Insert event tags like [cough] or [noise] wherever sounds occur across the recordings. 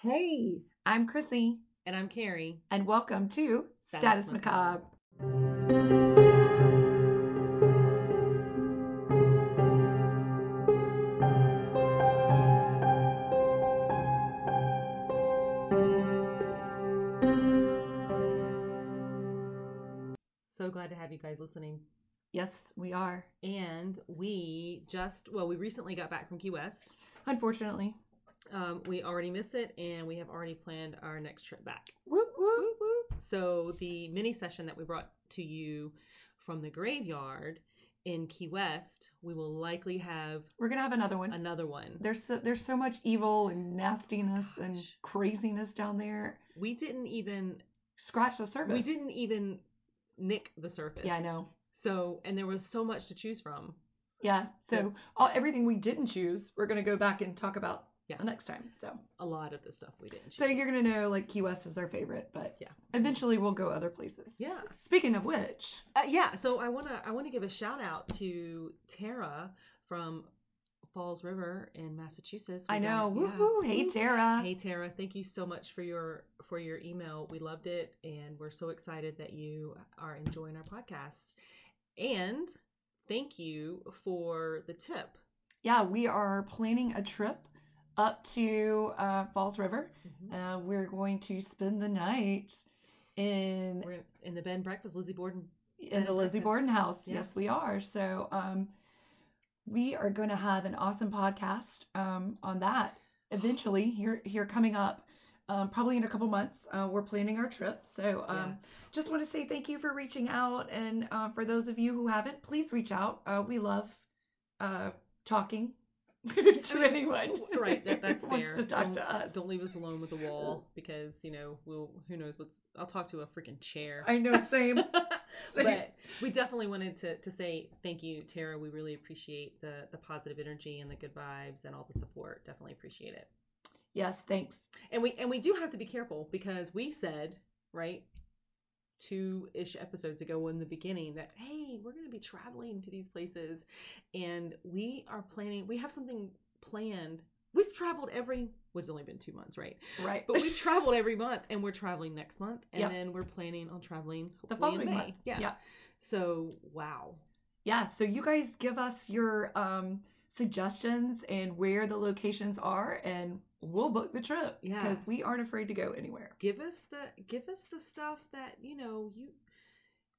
Hey, I'm Chrissy, And I'm Carrie. and welcome to Status, Status Macabre. Macabre. So glad to have you guys listening. Yes, we are. And we just, well, we recently got back from Key West. Unfortunately. Um, we already missed it, and we have already planned our next trip back. Whoop, whoop. Whoop. So the mini session that we brought to you from the graveyard in Key West, we will likely have We're gonna have another one. another one. There's so, there's so much evil and nastiness and craziness down there. We didn't even Scratch the surface. we didn't even nick the surface. Yeah, I know. So and there was so much to choose from. Yeah. So all, everything we didn't choose, we're gonna go back and talk about Yeah. next time. So A lot of the stuff we didn't choose. so you're gonna know like Key West is our favorite, but Yeah. eventually we'll go other places. Yeah. Speaking of which, Uh, yeah, so I wanna I wanna give a shout out to Tara from Falls River in Massachusetts. We I got- know. yeah. Woohoo! Hey Tara. Hey Tara, thank you so much for your for your email. We loved it and we're so excited that you are enjoying our podcast. And thank you for the tip. yeah, we are planning a trip up to uh, Falls River. Uh, we're going to spend the night in in, in the bed and breakfast, Lizzie Borden. in the Lizzie breakfast. Borden house. Yeah. Yes, we are. So um, we are going to have an awesome podcast um, on that eventually [gasps] here here coming up. Um, probably in a couple months, uh, we're planning our trip. So um, Yeah. just want to say thank you for reaching out, and uh, for those of you who haven't, please reach out. Uh, we love uh, talking [laughs] to anyone. Right, that, that's [laughs] who wants fair. to talk don't, to us. Don't leave us alone with the wall uh. because you know we'll who knows what's. I'll talk to a freaking chair. I know, same. [laughs] same. but we definitely wanted to, to say thank you, Tara. We really appreciate the the positive energy and the good vibes and all the support. Definitely appreciate it. yes, thanks. And we and we do have to be careful because we said right two ish episodes ago in the beginning that hey we're going to be traveling to these places and we are planning we have something planned we've traveled every well, it's only been two months right Right. but we've [laughs] traveled every month and we're traveling next month and Yep. then we're planning on traveling the following May. month. yeah yeah. so wow Yeah, so you guys give us your um, suggestions and where the locations are, and we'll book the trip. Yeah. Because we aren't afraid to go anywhere. give us the give us the stuff that you know you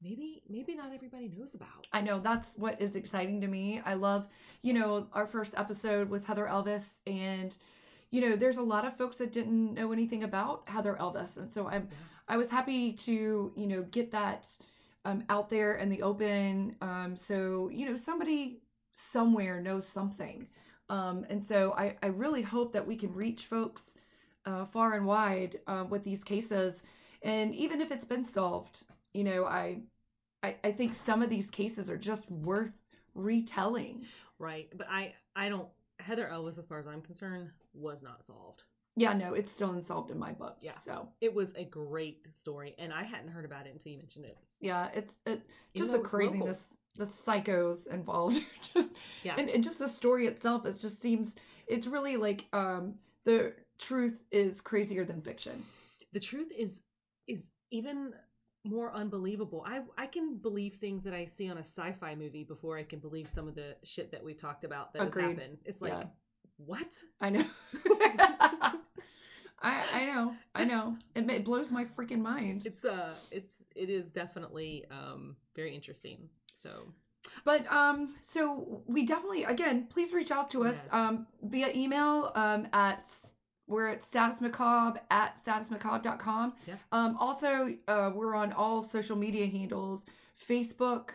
maybe maybe not everybody knows about I know that's what is exciting to me. I love, you know, our first episode was Heather Elvis, and you know, there's a lot of folks that didn't know anything about Heather Elvis, and so I'm Yeah. I was happy to, you know, get that um, out there in the open. Um, so, you know, somebody somewhere knows something. Um, and so I, I really hope that we can reach folks uh, far and wide uh, with these cases. And even if it's been solved, you know, I, I, I think some of these cases are just worth retelling. right but i i don't heather elvis as far as i'm concerned was not solved Yeah, no, it's still unsolved in my book. Yeah. So, it was a great story and i hadn't heard about it until you mentioned it yeah, it's it, just the craziness, the psychos involved. [laughs] just yeah. and, and just the story itself it just seems it's really like um the truth is crazier than fiction. The truth is is even more unbelievable. I i can believe things that i see on a sci-fi movie before i can believe some of the shit that we talked about that Agreed. has happened. It's like Yeah. what? I know. [laughs] I i know. I know. It, it blows my freaking mind. It's uh it's it is definitely um very interesting so but um so we definitely again please reach out to us Yes. um via email um at we're at statusmacabre at statusmacabre.com Yeah. um also uh we're on all social media handles facebook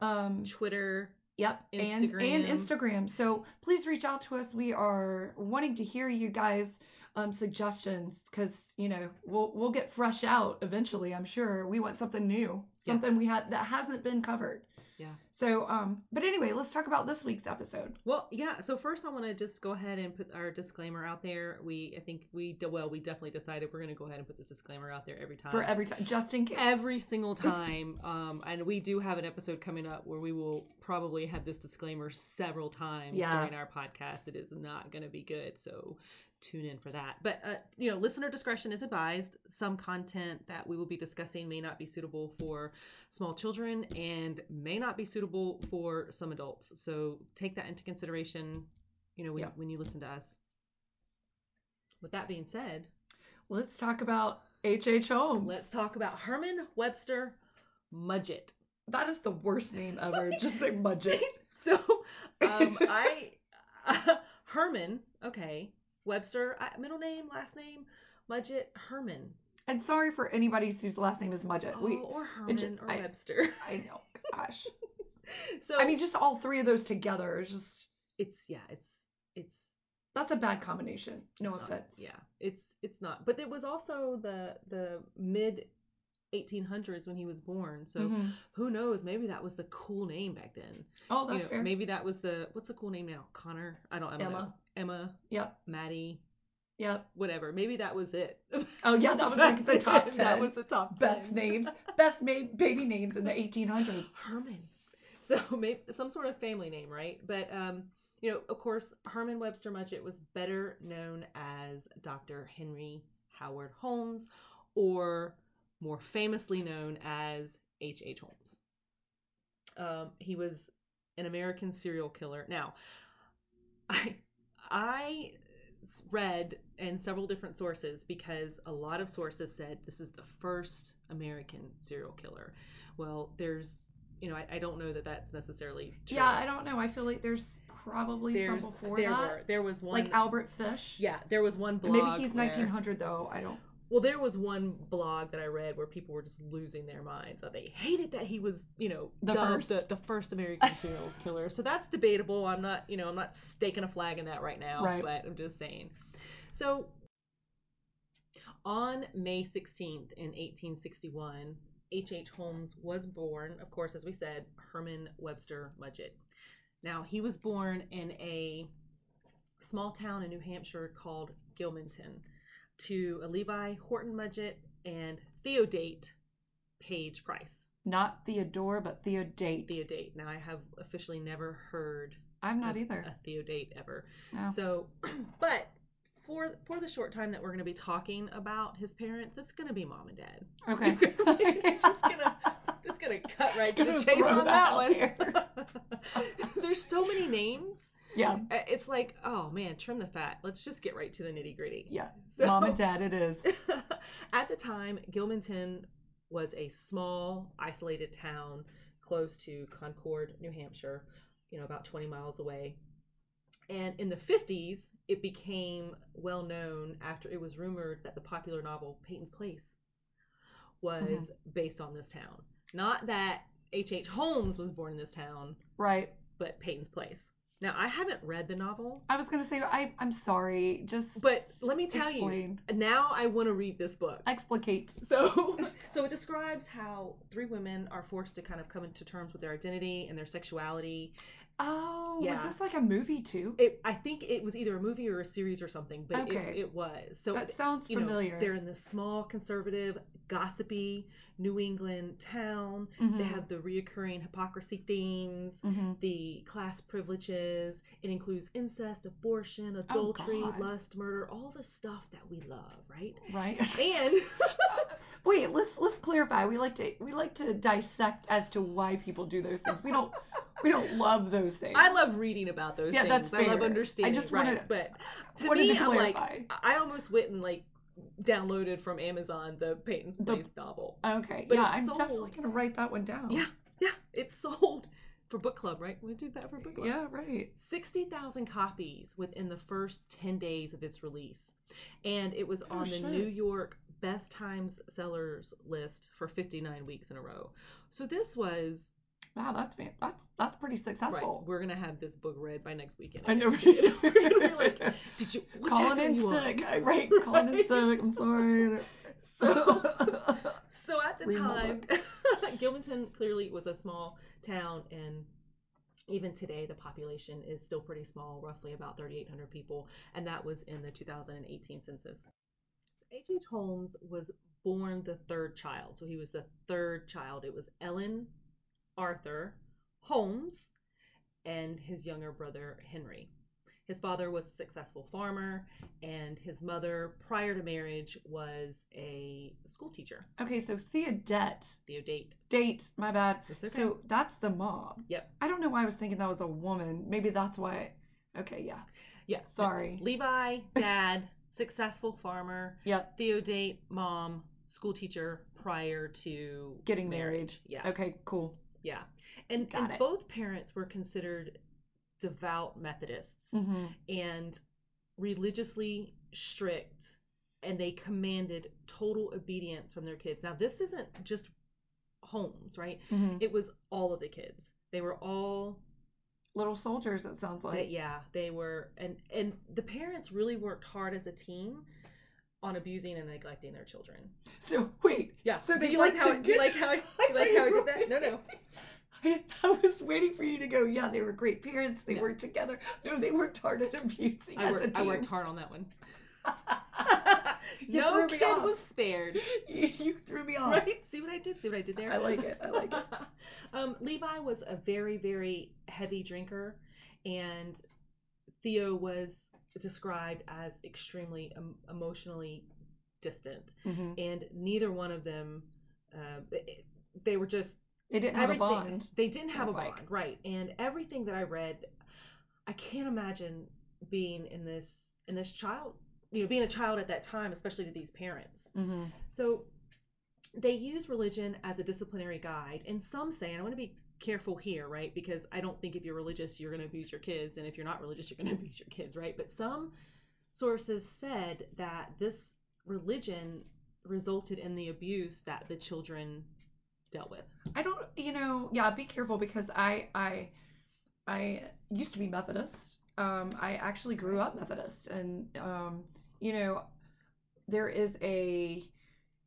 um twitter Yep, and and Instagram. Instagram. So please reach out to us. We are wanting to hear you guys um, suggestions because you know we'll we'll get fresh out eventually. I'm sure we want something new, Yeah. something we had that hasn't been covered. Yeah. So um, but anyway, let's talk about this week's episode. Well, yeah. So first, I want to just go ahead and put our disclaimer out there. We, I think we, well, we definitely decided we're going to go ahead and put this disclaimer out there every time. For every time, just in case. Every single [laughs] time. um, and we do have an episode coming up where we will probably have this disclaimer several times Yeah. during our podcast. It is not going to be good. So tune in for that. But uh, you know, listener discretion is advised. Some content that we will be discussing may not be suitable for small children and may not be suitable for some adults. So take that into consideration. You know, when, Yeah. when you listen to us. With that being said, Let's talk about H.H. H. Holmes. let's talk about Herman Webster Mudgett. That is the worst name ever. [laughs] Just say Mudgett. So, um, I [laughs] Herman, okay, Webster, I, middle name, last name, Mudgett, Herman. And sorry for anybody whose last name is Mudgett. Oh, we, or Herman or I- Webster. I know. Gosh. [laughs] so I mean, just all three of those together is just it's yeah, it's it's that's a bad combination. No not- offense. yeah, it's it's not. But it was also the the mid 1800s when he was born. So Mhm. who knows? Maybe that was the cool name back then. Oh, You that's know, fair. Maybe that was the what's the cool name now? Connor? I don't. I don't know. Emma. Yep. Maddie. Yep. Whatever. Maybe that was it. Oh, yeah, that was like the [laughs] top ten. that 10 was the top 10. Best names. Best ma- baby names in the 1800s. Herman. [laughs] So maybe some sort of family name, right? But um, you know, of course, Herman Webster Mudgett was better known as Dr. Henry Howard Holmes, or more famously known as H. H. Holmes. Um, he was an American serial killer. Now, [laughs] I I read in several different sources because a lot of sources said this is the first American serial killer. Well, there's you know, I, I don't know that that's necessarily true. Yeah, I don't know. I feel like there's probably There's some before there that. were there was one like Albert Fish. yeah there was one blog Maybe he's where- 1900 though. I don't. Well there was one blog that I read where people were just losing their minds they hated that he was you know The first. the, the first American serial killer so that's debatable I'm not you know I'm not staking a flag in that right now Right. but I'm just saying so on May 16th in 1861 H.H. H. Holmes was born of course as we said Herman Webster Mudgett now he was born in a small town in New Hampshire called Gilmanton to a Levi Horton Mudgett and Theodate Page Price. Not Theodore, but Theodate. Theodate. Now I have officially never heard I'm not of either. a Theodate ever. No. So, [clears throat] but for for the short time that we're going to be talking about his parents, it's going to be mom and dad. Okay. [laughs] [laughs] it's just gonna just gonna cut right to the chase on that one. [laughs] There's so many names. Yeah. Uh, It's like, oh man, trim the fat. Let's just get right to the nitty gritty. Yeah. [laughs] So- Mom and dad, it is. [laughs] At the time, Gilmanton was a small, isolated town close to Concord, New Hampshire, you know, about 20 miles away. And in the 50s, it became well known after it was rumored that the popular novel Peyton's Place was Mm-hmm. based on this town. Not that H.H. H. Holmes was born in this town, Right. but Peyton's Place. Now, I haven't read the novel, I was gonna say I I'm sorry. Just but let me tell explain. you, now I want to read this book. Explicate. So, [laughs] so it describes how three women are forced to kind of come into terms with their identity and their sexuality. Oh, was this like a movie too? It, I think it was either a movie or a series or something, but Okay. it, it was. So that it- sounds you know, familiar. they're in this small, conservative, gossipy New England town. They Mhm. have the reoccurring hypocrisy themes, Mhm. the class privileges. It includes incest, abortion, adultery, Oh, lust, murder, all the stuff that we love, right? Right. And [laughs] Wait, let's let's clarify. We like to we like to dissect as to why people do those things. We don't we don't love those things. I love reading about those Yeah, things. that's I love fair. I understanding. just right. wanna- but to me, to I'm like. I almost went and like downloaded from Amazon the Peyton's The- Place novel. Okay. But yeah, I'm sold. definitely gonna write that one down. Yeah, yeah, it's sold for book club, right? We did that for book club. Yeah, right. 60,000 copies within the first 10 days of its release. And it was Oh, on the shit. New York Best Times Sellers list for 59 weeks in a row. So this was Wow, that's that's that's pretty right. successful. We're gonna have this book read by next weekend. I know. We're gonna be like, did you [laughs] calling chapter in you on?" sick. I- Right, calling in Right. sick. I'm sorry. [laughs] So, so at the Read time, [laughs] Gilmanton clearly was a small town, and even today the population is still pretty small, roughly about 3,800 people, and that was in the 2018 census. H.H. H. Holmes was born the third child, so he was the third child. It was Ellen Arthur Holmes and his younger brother Henry. His father was a successful farmer, and his mother, prior to marriage, was a school teacher. Okay, so Theodette, Theodate. date, my bad. That's okay. So that's the mom. Yep. I don't know why I was thinking that was a woman. Maybe that's why. Okay, yeah. Yeah. Sorry. Levi, dad, [laughs] successful farmer. Yep. Theodate, mom, school teacher prior to Getting marriage. married. Yeah. Okay, cool. Yeah. And, and both parents were considered devout Methodists hmm and religiously strict, and they commanded total obedience from their kids. Now, this isn't just Holmes, right? hmm It was all of the kids. They were all Little soldiers, it sounds they, like. yeah, they were and and the parents really worked hard as a team on abusing and neglecting their children. So wait. Yeah. So do you like how you like how I, I you like how I did that? No, no. [laughs] I, I was waiting for you to go. Yeah, they were great parents. They No. worked together. No, they worked hard at abusing I worked I worked hard on that one. [laughs] No kid off. was spared. [laughs] you, you threw me off. Right? See what I did? See what I did there? I like it. I like it. um, Levi was a very, very heavy drinker, and Theo was described as extremely um, emotionally distant. hmm And neither one of them, uh, they- they were just They didn't have a bond. They didn't have a like. bond, right? And everything that I read, I can't imagine being in this in this child, you know, being a child at that time, especially to these parents. hmm So they use religion as a disciplinary guide, and some say, and I want to be careful here, right? Because I don't think if you're religious, you're going to abuse your kids, and if you're not religious, you're going [laughs] to abuse your kids, right? But some sources said that this religion resulted in the abuse that the children dealt with. I don't, you know, yeah, be careful because I, I, I used to be Methodist. Um, I actually grew up Methodist, and um, you know, there is a,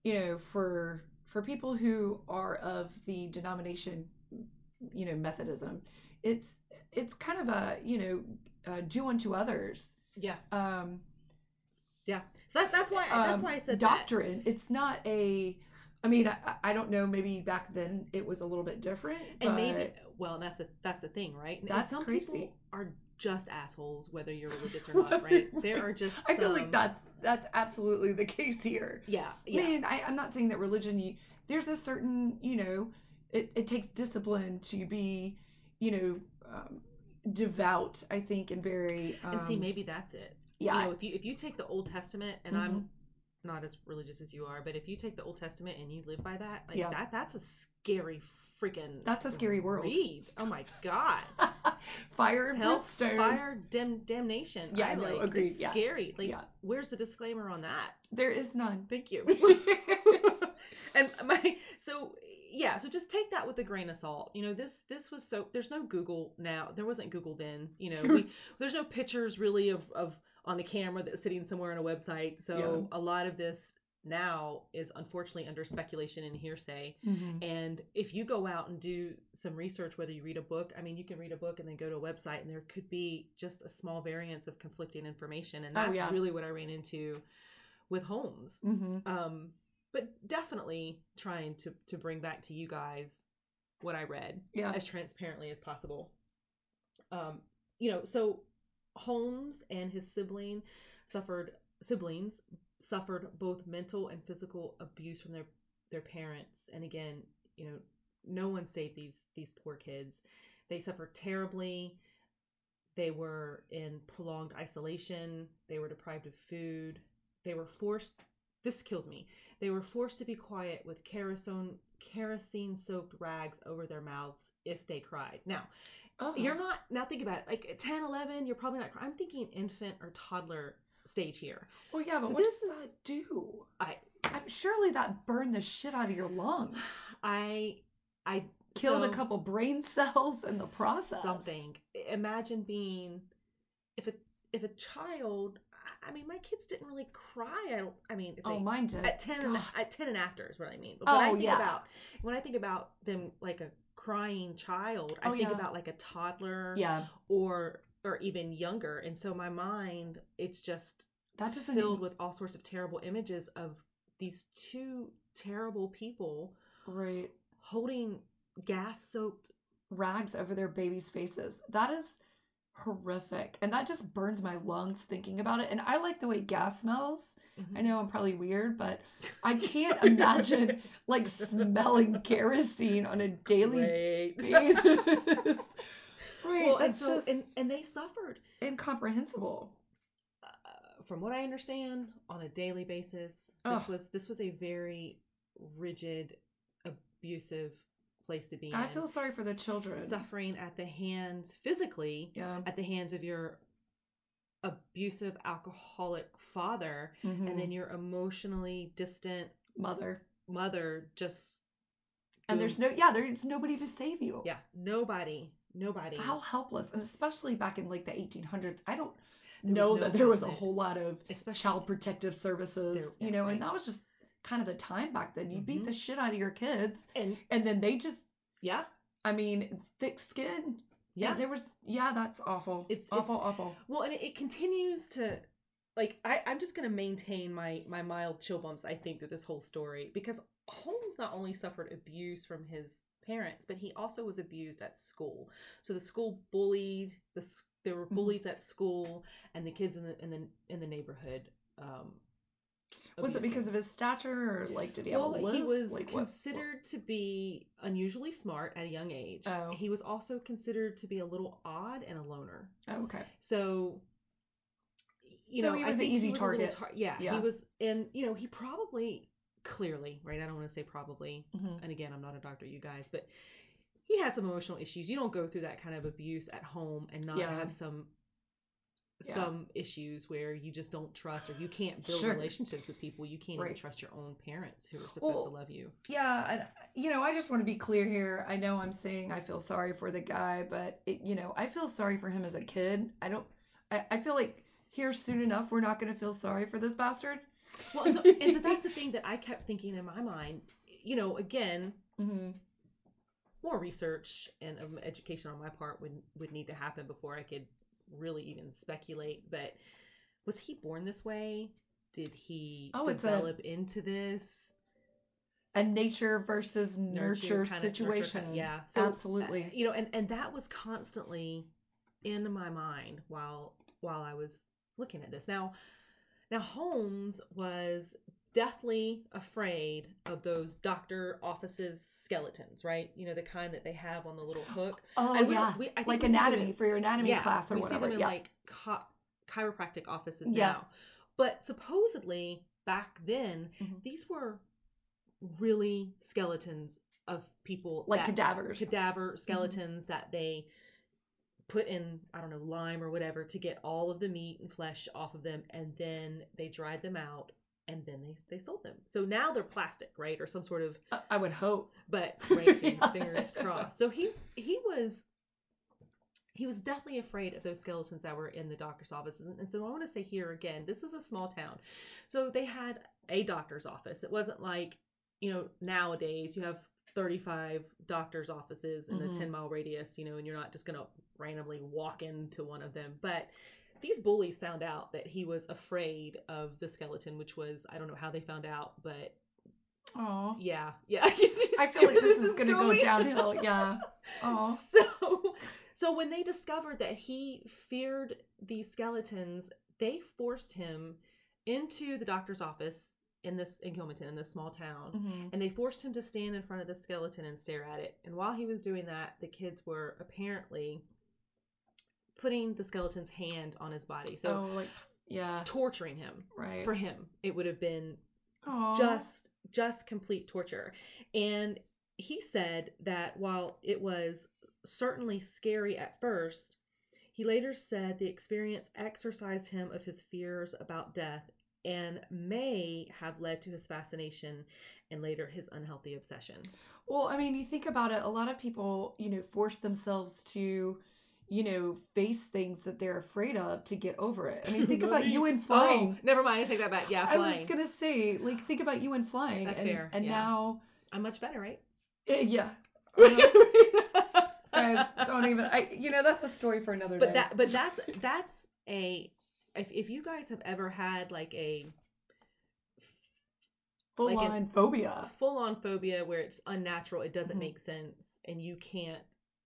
you know, for for people who are of the denomination, you know, Methodism, it's it's kind of a, you know, uh, do unto others. Yeah, Um, yeah. So that, that's why that's um, why I said that. doctrine. It's not a. I mean, I, I don't know. Maybe back then it was a little bit different, And but maybe, well, that's the that's the thing, right? And That's some crazy. people are just assholes, whether you're religious or not, right? [laughs] There are just. I feel like that's that's absolutely the case here. Yeah, I yeah. mean, I, I'm not saying that religion. You, there's a certain, you know, it, it takes discipline to be, you know, um, devout. I think and very. Um, and see, maybe that's it. yeah, You know, if you if you take the Old Testament, and Mhm. I'm not as religious as you are, but if you take the Old Testament and you live by that, like Yeah. that, that's a scary freaking. That's a scary world. Read. Oh my god. [laughs] fire and Hell, brimstone. fire, dim, damnation. Yeah, I no, like, agreed, It's yeah. scary. Like, Yeah. where's the disclaimer on that? There is none. Thank you. [laughs] [laughs] and my so yeah so just take that with a grain of salt you know this this was so there's no google now there wasn't google then you know we [laughs] there's no pictures really of of on a camera that's sitting somewhere on a website so a lot of this now is unfortunately under speculation and hearsay Mhm. and if you go out and do some research whether you read a book i mean you can read a book and then go to a website and there could be just a small variance of conflicting information and Oh, that's yeah. really what i ran into with Holmes Mhm. um, but definitely trying to to bring back to you guys what I read Yeah. as transparently as possible. Um, you know, so Holmes and his sibling suffered siblings suffered both mental and physical abuse from their their parents, and again, you know, no one saved these these poor kids. They suffered terribly. They were in prolonged isolation. They were deprived of food. They were forced. This kills me. They were forced to be quiet with kerosene kerosene soaked rags over their mouths if they cried. Now, Oh. you're not now think about it. Like 10, 11, you're probably not crying. I'm thinking infant or toddler stage here. Well, yeah, but So what this does is- that do? I I'm, surely that burned the shit out of your lungs. I I Killed a couple brain cells in the process. Something. Imagine being if a if a child. I- I mean, my kids didn't really cry. I don't. I mean, if Oh, they, mine did. at ten and God. at ten and after is what I mean. But when oh, I Oh, think yeah. about when I think about them like a crying child, I Oh, think yeah. about like a toddler Yeah, or or even younger. And so my mind, it's just that doesn't. filled with all sorts of terrible images of these two terrible people right holding gas soaked rags over their babies' faces. That is horrific. And that just burns my lungs thinking about it. And I like the way gas smells. Mhm. I know I'm probably weird, but I [laughs] can't imagine like smelling kerosene on a daily Great. basis. [laughs] Right. well, and so just and and they suffered, incomprehensible. uh, from what I understand, on a daily basis. Ugh. This was this was a very rigid, abusive place to be in. I feel sorry for the children. suffering at the hands physically Yeah. at the hands of your abusive alcoholic father Mhm. and then your emotionally distant Mother. mother just And there's no, yeah, there's nobody to save you. yeah nobody nobody How helpless. And especially back in like the 1800s, I don't There know no that there was a whole lot of especially child protective services, There- you know, right. and that was just kind of the time back then. You beat Mhm. the shit out of your kids, and and then they just, yeah I mean, thick skin. yeah And there was, yeah, that's awful. It's- awful, it's- awful. well and it, it continues to like I, i'm just going to maintain my my mild chill bumps i think through this whole story because holmes not only suffered abuse from his parents but he also was abused at school so the school bullied the there were Mhm. bullies at school and the kids in the in the in the neighborhood um Was it because of his stature, or like, did he have well a list? he was like, what- considered to be unusually smart at a young age Oh. he was also considered to be a little odd and a loner oh, okay. so, you So know, he I was an easy was target. tar- yeah, Yeah. he was, and you know, he probably clearly, right? I don't want to say probably, hmm and again, I'm not a doctor, you guys, but he had some emotional issues. You don't go through that kind of abuse at home and not Yeah. have some Yeah. some issues where you just don't trust or you can't build Sure. relationships with people. You can't even trust your own parents who are supposed Well, to love you. Yeah, and you know, I just want to be clear here. I know I'm saying I feel sorry for the guy, but it, you know, I feel sorry for him as a kid. I don't. I, I feel like here soon enough we're not going to feel sorry for this bastard. Well, and so, and so that's the thing that I kept thinking in my mind. You know, again, hmm more research and education on my part would would need to happen before I could really even speculate. But was he born this way? Did he Oh, it's a- develop into this A nature versus nurture, kinda- situation. kinda- yeah, so, absolutely. uh, you know, and and that was constantly in my mind while while I was looking at this. Now, now Holmes was deathly afraid of those doctor offices skeletons, right? You know, the kind that they have on the little hook. oh and we yeah, we- I think like anatomy in- for your anatomy yeah, class or we whatever. We see them in yeah. like chi- chiropractic offices Yeah. now. But supposedly back then, Mhm. these were really skeletons of people like that- cadavers. cadaver skeletons that they put in I don't know lime or whatever to get all of the meat and flesh off of them, and then they dried them out and then they they sold them. So now they're plastic, right, or some sort of I- would hope. but [laughs] right, Yeah. fingers crossed. So he he was he was definitely afraid of those skeletons that were in the doctor's offices. And, so I want to say here again, this is a small town. So they had a doctor's office. It wasn't like, you know, nowadays you have 35 doctor's offices in Mhm. a 10 mile radius, you know, and you're not just going to randomly walk into one of them. But these bullies found out that he was afraid of the skeleton, which was, I don't know how they found out, but Oh, yeah, yeah. [laughs] I feel like this is gonna go downhill. Yeah. [laughs] Oh. So, so when they discovered that he feared these skeletons, they forced him into the doctor's office in this in Gilmanton, in this small town, hmm and they forced him to stand in front of the skeleton and stare at it. And while he was doing that, the kids were apparently putting the skeleton's hand on his body, so oh, like yeah, torturing him. right. For him, it would have been Aw. just just complete torture and he said that while it was certainly scary at first he later said the experience exorcised him of his fears about death and may have led to his fascination and later his unhealthy obsession Well, I mean, you think about it, a lot of people, you know, force themselves to, you know, face things that they're afraid of to get over it. I mean, think [laughs] about you and flying. oh never mind i take that back yeah I was gonna say, like, think about you in flying, That's and fair, and yeah. now, i'm much better right eh, yeah, uh-huh. [laughs] guys, don't even. I, you know, that's a story for another but day. that but that's [laughs] that's a if, if you guys have ever had like a full like an- on phobia. full on phobia where it's unnatural, it doesn't Mhm. make sense, and you can't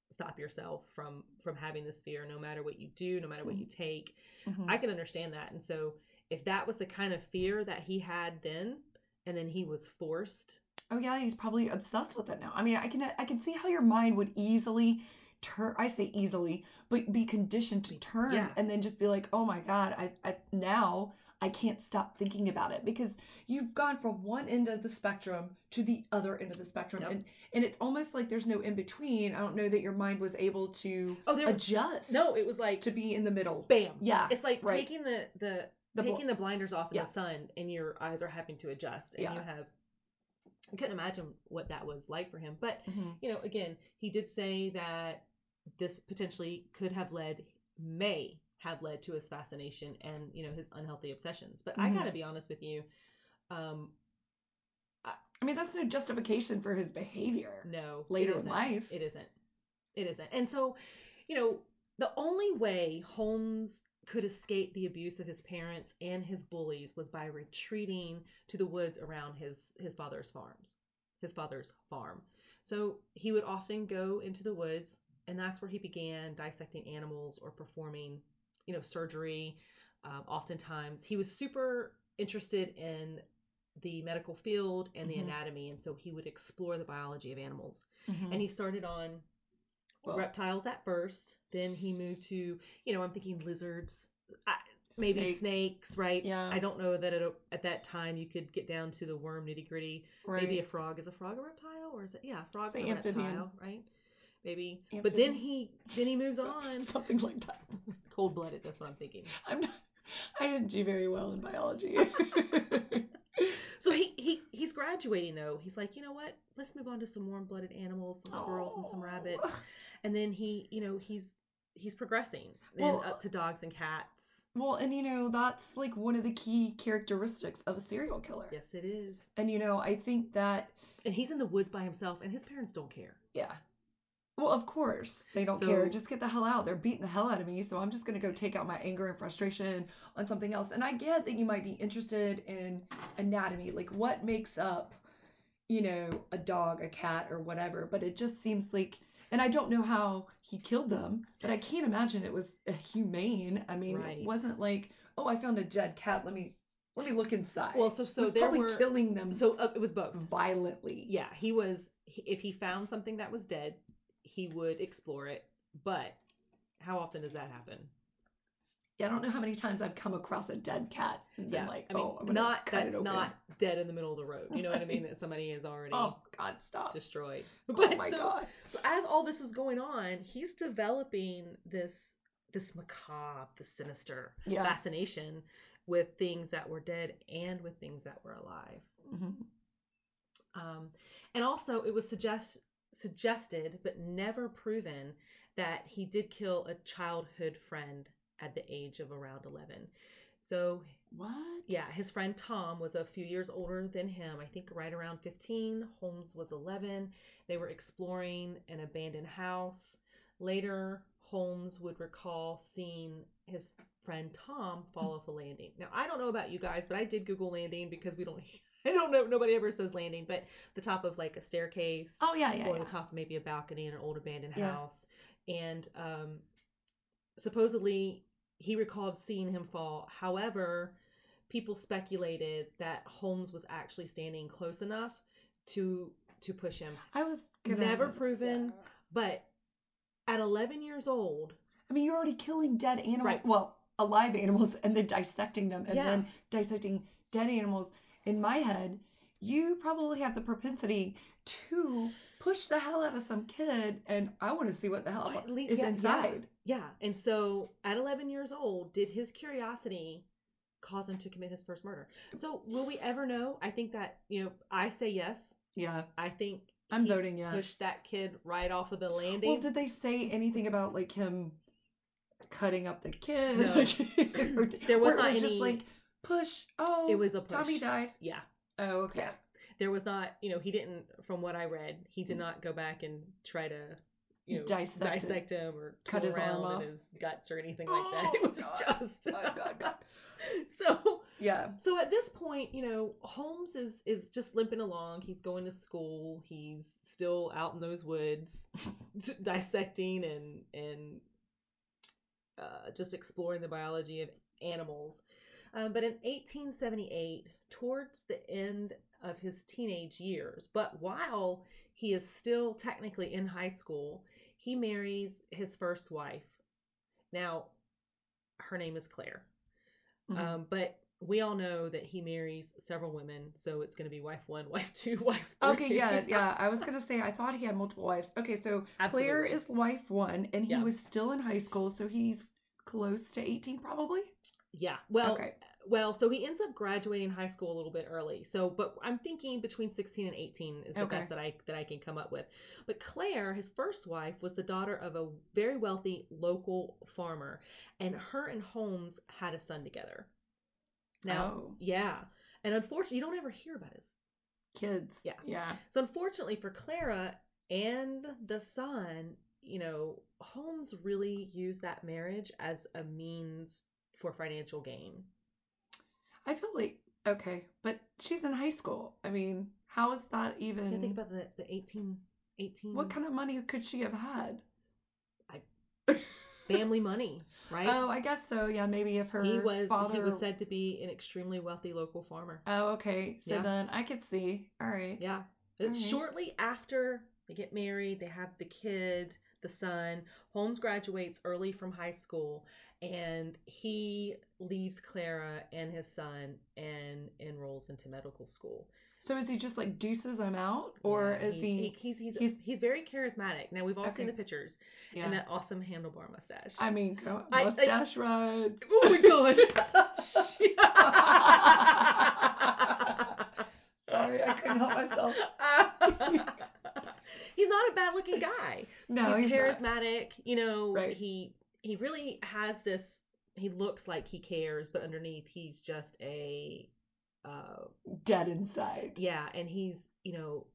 stop yourself from from having this fear no matter what you do no matter what you take Mhm. i can understand that and so if that was the kind of fear that he had then and then he was forced Oh yeah, he's probably obsessed with it now. I mean, I can I can see how your mind would easily turn. I say easily, but be conditioned to turn yeah. and then just be like, oh my God, I, I now I can't stop thinking about it because you've gone from one end of the spectrum to the other end of the spectrum, Yep. and and it's almost like there's no in between. I don't know that your mind was able to oh there adjust. no it was like to be in the middle. bam Yeah, it's like right. taking the the The bl- taking the blinders off in Yeah. the sun and your eyes are having to adjust and Yeah. you have i couldn't imagine what that was like for him but Mhm. you know again he did say that this potentially could have led may have led to his fascination and you know his unhealthy obsessions but i Mhm. got to be honest with you um I mean, that's no justification for his behavior. no Later in life. it isn't it isn't and so you know the only way holmes could escape the abuse of his parents and his bullies was by retreating to the woods around his his father's farms his father's farm so he would often go into the woods and that's where he began dissecting animals or performing you know surgery um, oftentimes he was super interested in the medical field and the Mhm. anatomy and so he would explore the biology of animals Mhm. and he started on Well, reptiles at first. Then he moved to, you know, I'm thinking lizards, I, maybe Snakes. snakes, right? Yeah. I don't know that at, at that time you could get down to the worm nitty gritty. right. Maybe a frog is a frog a reptile or is it? Yeah, a frog's It's a an amphibian. reptile, right? Maybe. But then he then he moves [laughs] on. Something like that. [laughs] Cold blooded. That's what I'm thinking. I'm not. I didn't do very well in biology. [laughs] So he he he's graduating though. He's like, you know what? Let's move on to some warm blooded animals, some squirrels and some Oh. rabbits. And then he, you know, he's he's progressing. Then Well, up to dogs and cats. Well, and you know, that's like one of the key characteristics of a serial killer. Yes, it is. And you know, I think that, And he's in the woods by himself, and his parents don't care. yeah. Well, of course, they don't care. Just get the hell out. They're beating the hell out of me, so I'm just going to go take out my anger and frustration on something else. And I get that you might be interested in anatomy, like what makes up, you know, a dog, a cat, or whatever, but it just seems like and I don't know how he killed them, but I can't imagine it was humane. I mean, Right. it wasn't like, oh, I found a dead cat. Let me let me look inside. Well, so so probably were killing them so uh, it was both. violently. Yeah, he was. he- If he found something that was dead, he would explore it. But how often does that happen? Yeah, I don't know how many times I've come across a dead cat and been like, I mean, oh, I'm not that's not dead in the middle of the road. You know what I mean? That somebody has already [laughs] Oh God, stop! destroyed. oh But my so, God. so as all this was going on, he's developing this this macabre, the sinister Yeah. fascination with things that were dead and with things that were alive. Mhm. Um, and also, it was suggest suggested but never proven that he did kill a childhood friend at the age of around 11. So What? yeah, his friend Tom was a few years older than him, I think right around 15. Holmes was 11. They were exploring an abandoned house. Later, Holmes would recall seeing his friend Tom fall off a landing. Now, I don't know about you guys, but I did Google landing because we don't, [laughs] I don't know, nobody ever says landing, but the top of like a staircase Oh yeah, yeah, or yeah. the top of maybe a balcony in an old abandoned Yeah. house. And um, supposedly he recalled seeing him fall. However, people speculated that Holmes was actually standing close enough to to push him. I was gonna. Never proven. yeah. But at 11 years old, I mean, you're already killing dead animals. Right. Well, alive animals, and then dissecting them, and Yeah. then dissecting dead animals. In my head, you probably have the propensity to push the hell out of some kid, and I want to see what the hell least- is yeah, yeah. inside. yeah. And so at 11 years old, did his curiosity cause him to commit his first murder? So will we ever know? I think that, you know, I say yes. Yeah, I think I'm he voting yes. pushed that kid right off of the landing. Well, did they say anything about like him cutting up the kid? No. [laughs] There was or not was just any- like push. Oh, It was a push. Tommy died. yeah. Oh, okay. Yeah. There was not, you know, he didn't, from what I read, he did Mm. not go back and try to, you know, Dissect dissect him or Cut his arm around off. his guts or anything like that. [laughs] Oh, It was God. just. Oh, God, God. [laughs] so, Yeah. So at this point, you know, Holmes is is just limping along. He's going to school. He's still out in those woods, [laughs] dissecting and and uh, just exploring the biology of animals. Um, but in 1878, towards the end of his teenage years, but while he is still technically in high school, he marries his first wife. Now, her name is Claire. Mhm. Um, but we all know that he marries several women, so it's going to be wife one, [laughs] wife two, wife three. Okay, yeah, yeah. I was [laughs] gonna say I thought he had multiple wives. Okay, so Claire is wife one, and he Yeah. was still in high school, so he's close to 18 probably. Yeah. Well, Okay. well, so he ends up graduating high school a little bit early. So, but I'm thinking between 16 and 18 is the Okay. best that I that I can come up with. But Claire, his first wife, was the daughter of a very wealthy local farmer, and her and Holmes had a son together. Now, Oh. yeah, and unfortunately, you don't ever hear about his Kids. Yeah. Yeah. So unfortunately for Clara and the son, you know, Holmes really used that marriage as a means for financial gain. I feel like okay, but she's in high school. I mean, how is that even? Yeah, think about the the 18, 18 what kind of money could she have had? family money, right? Oh, I guess so. Yeah, maybe if her he was father. he was said to be an extremely wealthy local farmer. Oh, okay. So Yeah. then I could see. All right. Yeah. It's shortly after they get married, they have the kid, the son. Holmes graduates early from high school and he leaves Clara and his son and enrolls into medical school. So is he just like deuces I'm out, or Yeah, is he's, he? he's, he's, he's- he's very charismatic. Now we've all seen the pictures Yeah. and that awesome handlebar mustache. I mean, go, I- I- mustache rides. [laughs] oh my god. [laughs] Sorry, I couldn't help myself. [laughs] he's not a bad looking guy. No, he's, he's not. charismatic. You know, Right. he he really has this. He looks like he cares, but underneath he's just a, uh, Dead inside. yeah, and he's you know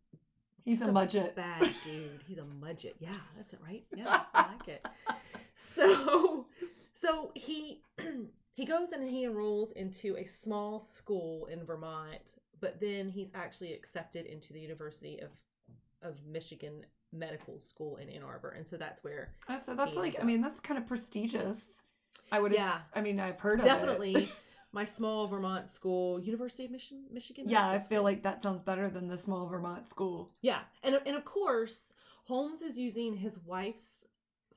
He's a Mudgett. bad dude. He's a Mudgett. Yeah, that's it, right? Yeah, I like it. [laughs] So, so he [clears throat] he goes and he enrolls into a small school in Vermont, but then he's actually accepted into the University of of Michigan Medical School in Ann Arbor, and so that's where Oh, so that's like, I mean, that's kind of prestigious. I would. Yeah. I mean, I've heard of it. definitely [laughs] my small Vermont school, University of Michigan, Michigan. Yeah, I feel like that sounds better than the small Vermont school. Yeah, and and of course Holmes is using his wife's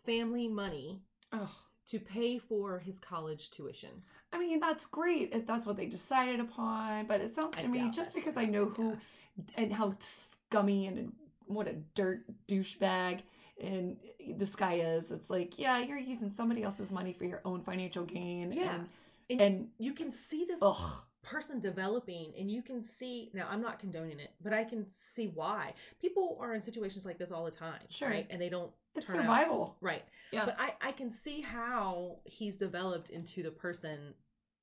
family money Oh, to pay for his college tuition. I mean, that's great if that's what they decided upon, but it sounds I to me just because I know who and how scummy and what a dirt douchebag and this guy is, it's like, yeah, you're using somebody else's money for your own financial gain. Yeah. And, And, and you can see this ugh, person developing, and you can see now. I'm not condoning it, but I can see why people are in situations like this all the time, Sure. right? And they don't it's turn out survival. right. Yeah. But I I can see how he's developed into the person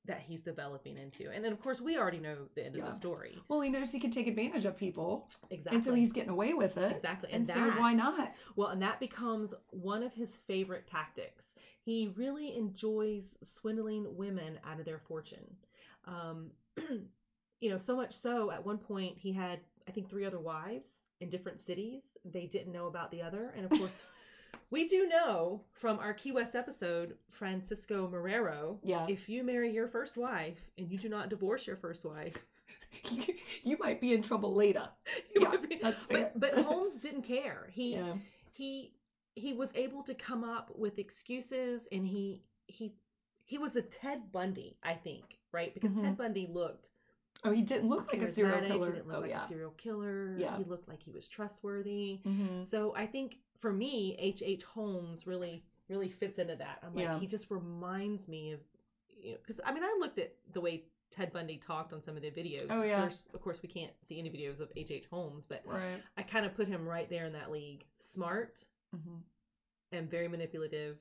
that he's developing into, and then of course we already know the end Yeah. of the story. Well, he knows he can take advantage of people, Exactly. and so he's getting away with it. Exactly. And, And so why not? Well, and that becomes one of his favorite tactics. He really enjoys swindling women out of their fortune. Um, [clears throat] you know, so much so at one point he had, I think, three other wives in different cities. They didn't know about the other. And of course, we do know from our Key West episode, Francisco Marrero, Yeah. if you marry your first wife and you do not divorce your first wife, [laughs] you might be in trouble later. [laughs] you Yeah, might be- that's fair. But, but [laughs] Holmes didn't care. He Yeah. he he was able to come up with excuses and he he he was a Ted Bundy, I think, right? Because Ted Bundy looked Oh, he didn't look like a serial killer. He didn't look oh like yeah. a serial killer. Yeah. He looked like he was trustworthy. Mm-hmm. So I think for me, H. H. Holmes really really fits into that. I'm like Yeah. he just reminds me of you know because I mean I looked at the way Ted Bundy talked on some of the videos. Oh, Of yeah. course, of course we can't see any videos of H. H. Holmes, but Right. I kind of put him right there in that league. Smart hmm and very manipulative,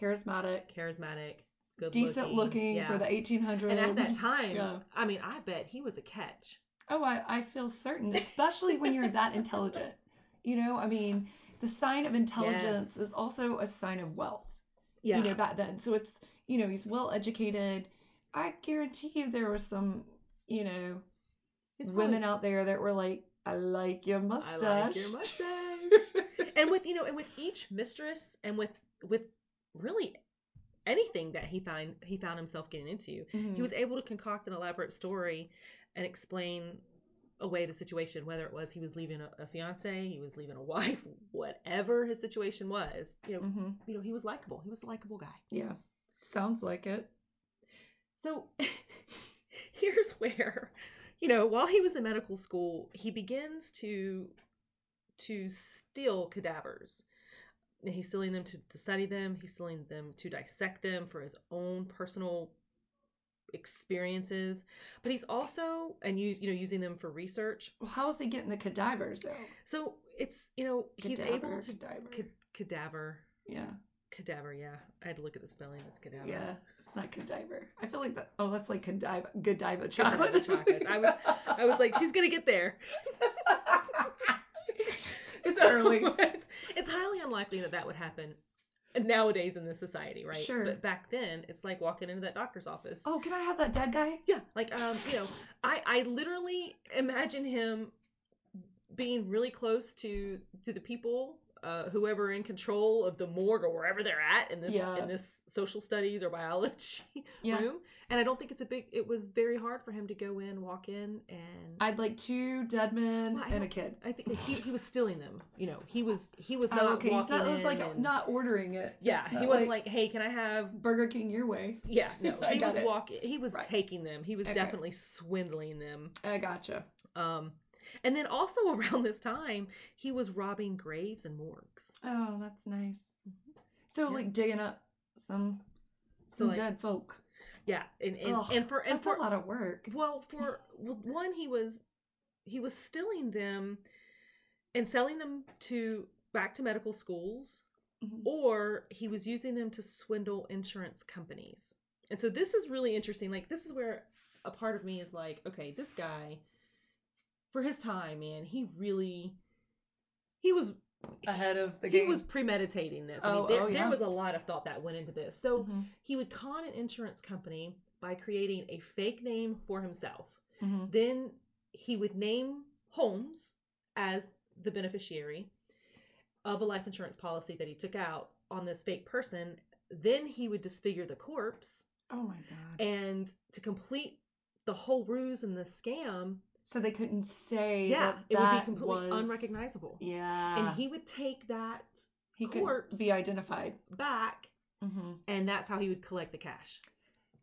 Charismatic, charismatic, good looking. decent looking, yeah. for the 1800s. And at that time, Yeah. I mean, I bet he was a catch. Oh, I, I feel certain, especially when you're that intelligent. You know, I mean, the sign of intelligence Yes. is also a sign of wealth. Yeah. You know, back then. So it's, you know, he's well educated. I guarantee you there were some, you know, women probably- out there that were like, I like your mustache. I like your mustache. [laughs] and with you know, and with each mistress, and with with really anything that he found he found himself getting into, Mhm. he was able to concoct an elaborate story and explain away the situation, whether it was he was leaving a, a fiance, he was leaving a [laughs] wife, whatever his situation was. You know, Mhm. you know, he was likable. He was a likable guy. Yeah. Sounds like it. So [laughs] here's where, you know, while he was in medical school, he begins to to steal cadavers. He's stealing them to, to study them. He's stealing them to dissect them for his own personal experiences. But he's also and you you know using them for research. Well, how is he getting the cadavers though? So it's you know he's Cadaver, able to cadaver. ca- cadaver yeah. cadaver. Yeah, I had to look at the spelling. It's cadaver. Yeah. It's not cadaver. I feel like that. Oh, that's like Godiva, Godiva Godiva chocolate. chocolate. I was I was like, she's gonna get there. [laughs] [laughs] It's early. [laughs] it's, it's highly unlikely that that would happen nowadays in this society, right? Sure. But back then, it's like walking into that doctor's office. oh, can I have that dead guy? Yeah, like um, you know, I I literally imagine him being really close to to the people, uh, whoever in control of the morgue or wherever they're at in this Yeah. in this social studies or biology [laughs] Yeah. room. And I don't think it's a big. It was very hard for him to go in, walk in, and I'd like two dead men Well, and a kid. I think he, he was stealing them. You know, he was he was Oh, not okay. He's walking not, it was in. like and- not ordering it. yeah, he wasn't like, hey, can I have? Burger King your way. [laughs] Yeah, no, [laughs] he was it. walking. He was Right. taking them. He was Okay. definitely swindling them. I gotcha. Um, and then also [laughs] around this time, he was robbing graves and morgues. Oh, that's nice. So Yeah. like digging up some So some like, dead folk. yeah, and and, Ugh, and for and that's for a lot of work. well [laughs] for one he was he was stealing them and selling them to back to medical schools Mhm. or he was using them to swindle insurance companies. And so this is really interesting. Like this is where a part of me is like, okay, this guy for his time, man, he really he was Ahead of the game. he was premeditating this. I mean, Oh, there, oh, there was a lot of thought that went into this. So Mhm. he would con an insurance company by creating a fake name for himself. Mhm. Then he would name Holmes as the beneficiary of a life insurance policy that he took out on this fake person. Then he would disfigure the corpse. Oh my god. And to complete the whole ruse and the scam, So they couldn't say yeah, that it would be that completely was unrecognizable. Yeah. And he would take that he corpse be identified. back, hmm and that's how he would collect the cash.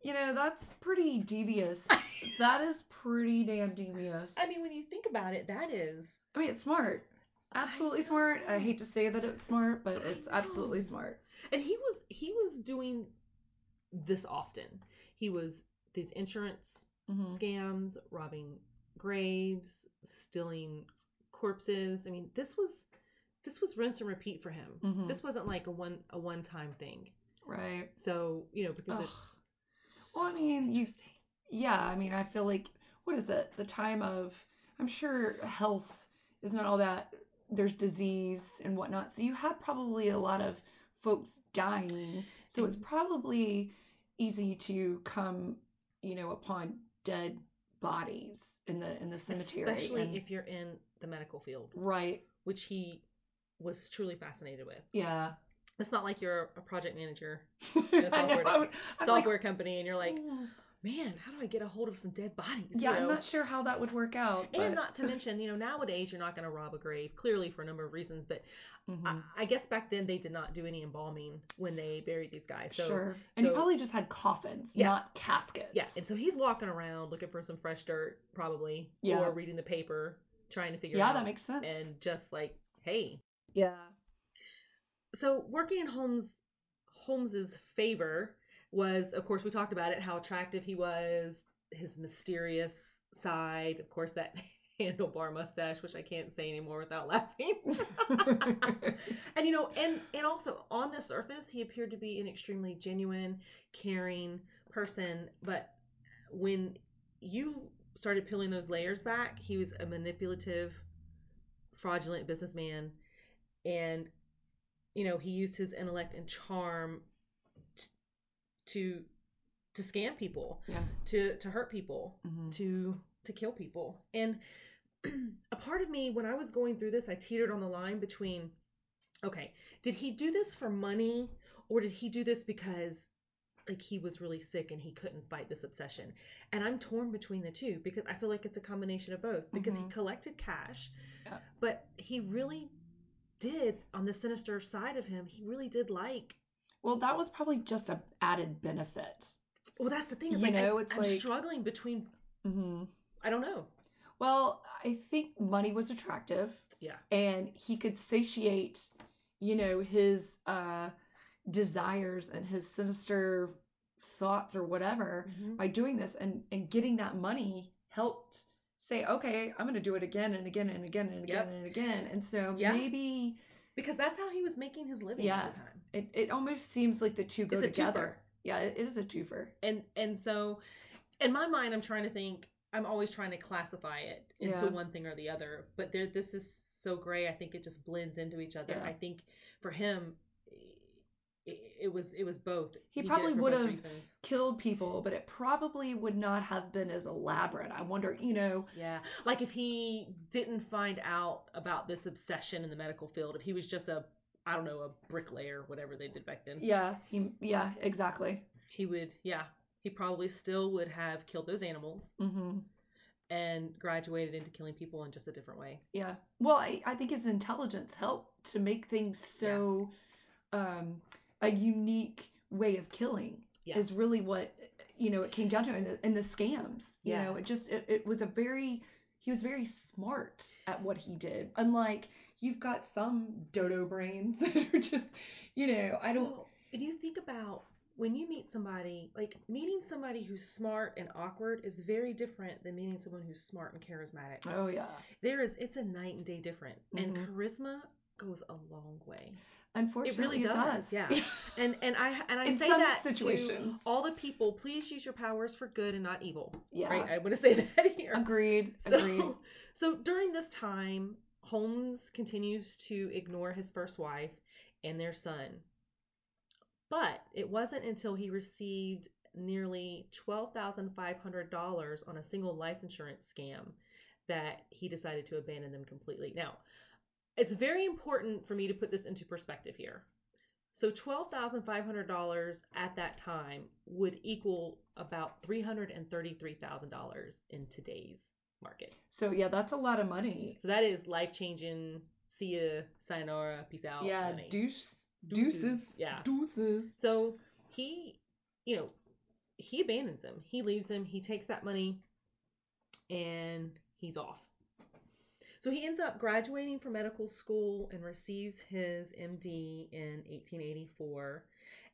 You know, that's pretty devious. [laughs] that is pretty damn devious. I mean, when you think about it, that is I mean, it's smart. I Absolutely smart. I hate to say that it's smart, but it's absolutely smart. and he was he was doing this often he was these insurance hmm scams robbing graves stealing corpses i mean this was this was rinse and repeat for him Mhm. this wasn't like a one a one time thing Right. so you know because Ugh. it's Well, I mean, you- Yeah, I mean, I feel like what is it? The time of I'm sure health is not all that. There's disease and whatnot, so you have probably a lot of folks dying. So it's probably easy to come, you know, upon dead bodies in the in the cemetery. especially and- if you're in the medical field right. which he was truly fascinated with Yeah. it's not like you're a project manager [laughs] know, software- I would- I'm like, company and you're like "Mm, man how do i get a hold of some dead bodies you yeah, I'm not sure how that would work out. And not to [laughs] mention, you know, nowadays you're not going to rob a grave, clearly for a number of reasons. But Mhm. I, I guess back then they did not do any embalming when they buried these guys. So, sure. And so- probably just had coffins, Yeah. not caskets. yeah. And so he's walking around looking for some fresh dirt, probably, Yeah. or reading the paper, trying to figure yeah, out. Yeah, that makes sense. And just like, hey. yeah. So working in Holmes Holmes's favor was, of course, we talked about it, how attractive he was, his mysterious side, of course, that [laughs] handlebar mustache, which I can't say anymore without laughing. [laughs] and you know and and also on the surface he appeared to be an extremely genuine caring person but when you started peeling those layers back he was a manipulative fraudulent businessman and you know he used his intellect and charm to to scam people, Yeah. to to hurt people, Mhm. to to kill people. And [clears throat] a part of me when I was going through this, I teetered on the line between okay, did he do this for money or did he do this because like he was really sick and he couldn't fight this obsession? And I'm torn between the two because I feel like it's a combination of both because he Mhm. collected cash, Yeah. but he really did on the sinister side of him, he really did like Well, that was probably just a added benefit. well, that's the thing. It's You like know, I, it's I'm like- struggling between. hmm I don't know. Well, I think money was attractive. Yeah. and he could satiate you know his uh desires and his sinister thoughts or whatever Mhm. by doing this and and getting that money helped say okay i'm going to do it again and again and again and again Yep. and again and so Yeah. maybe Because that's how he was making his living Yeah. at the time. it, it almost seems like the two go together twofer. yeah it, it is a twofer And and so, in my mind, I'm trying to think. I'm always trying to classify it into Yeah. one thing or the other. But there, this is so gray. I think it just blends into each other. Yeah. I think for him, it, it was it was both. He it probably would've- reasons. killed people but it probably would not have been as elaborate i wonder you know Yeah, like if he didn't find out about this obsession in the medical field, if he was just a, I don't know, a bricklayer, whatever they did back then, yeah he, yeah exactly he would, yeah, he probably still would have killed those animals hmm and graduated into killing people in just a different way. Yeah. Well, I, I think his intelligence helped to make things so yeah. um, a unique way of killing Yeah. is really what you know it came down to and the, and the scams. You Yeah. know, it just it, it was a very he was very smart at what he did. Unlike you've got some dodo brains [laughs] that are just you know I don't Well, and you think about when you meet somebody, like meeting somebody who's smart and awkward is very different than meeting someone who's smart and charismatic. oh yeah. There is, it's a night and day different, and Mhm. charisma goes a long way. Unfortunately, it really does, yeah. [laughs] And and I and I In say that situations. to all the people. Please use your powers for good and not evil. yeah. Right? I want to say [laughs] that here. Agreed. So, Agreed. so during this time, Holmes continues to ignore his first wife and their son. But it wasn't until he received nearly $12,500 on a single life insurance scam that he decided to abandon them completely. Now, it's very important for me to put this into perspective here. So $12,500 at that time would equal about $333,000 in today's market. So yeah, that's a lot of money. So that is life changing. See ya, sayonara, peace out. yeah, deuce, Deuces, deuces, yeah. deuces. So he, you know, he abandons him. He leaves him. He takes that money and he's off. So he ends up graduating from medical school and receives his MD in 1884.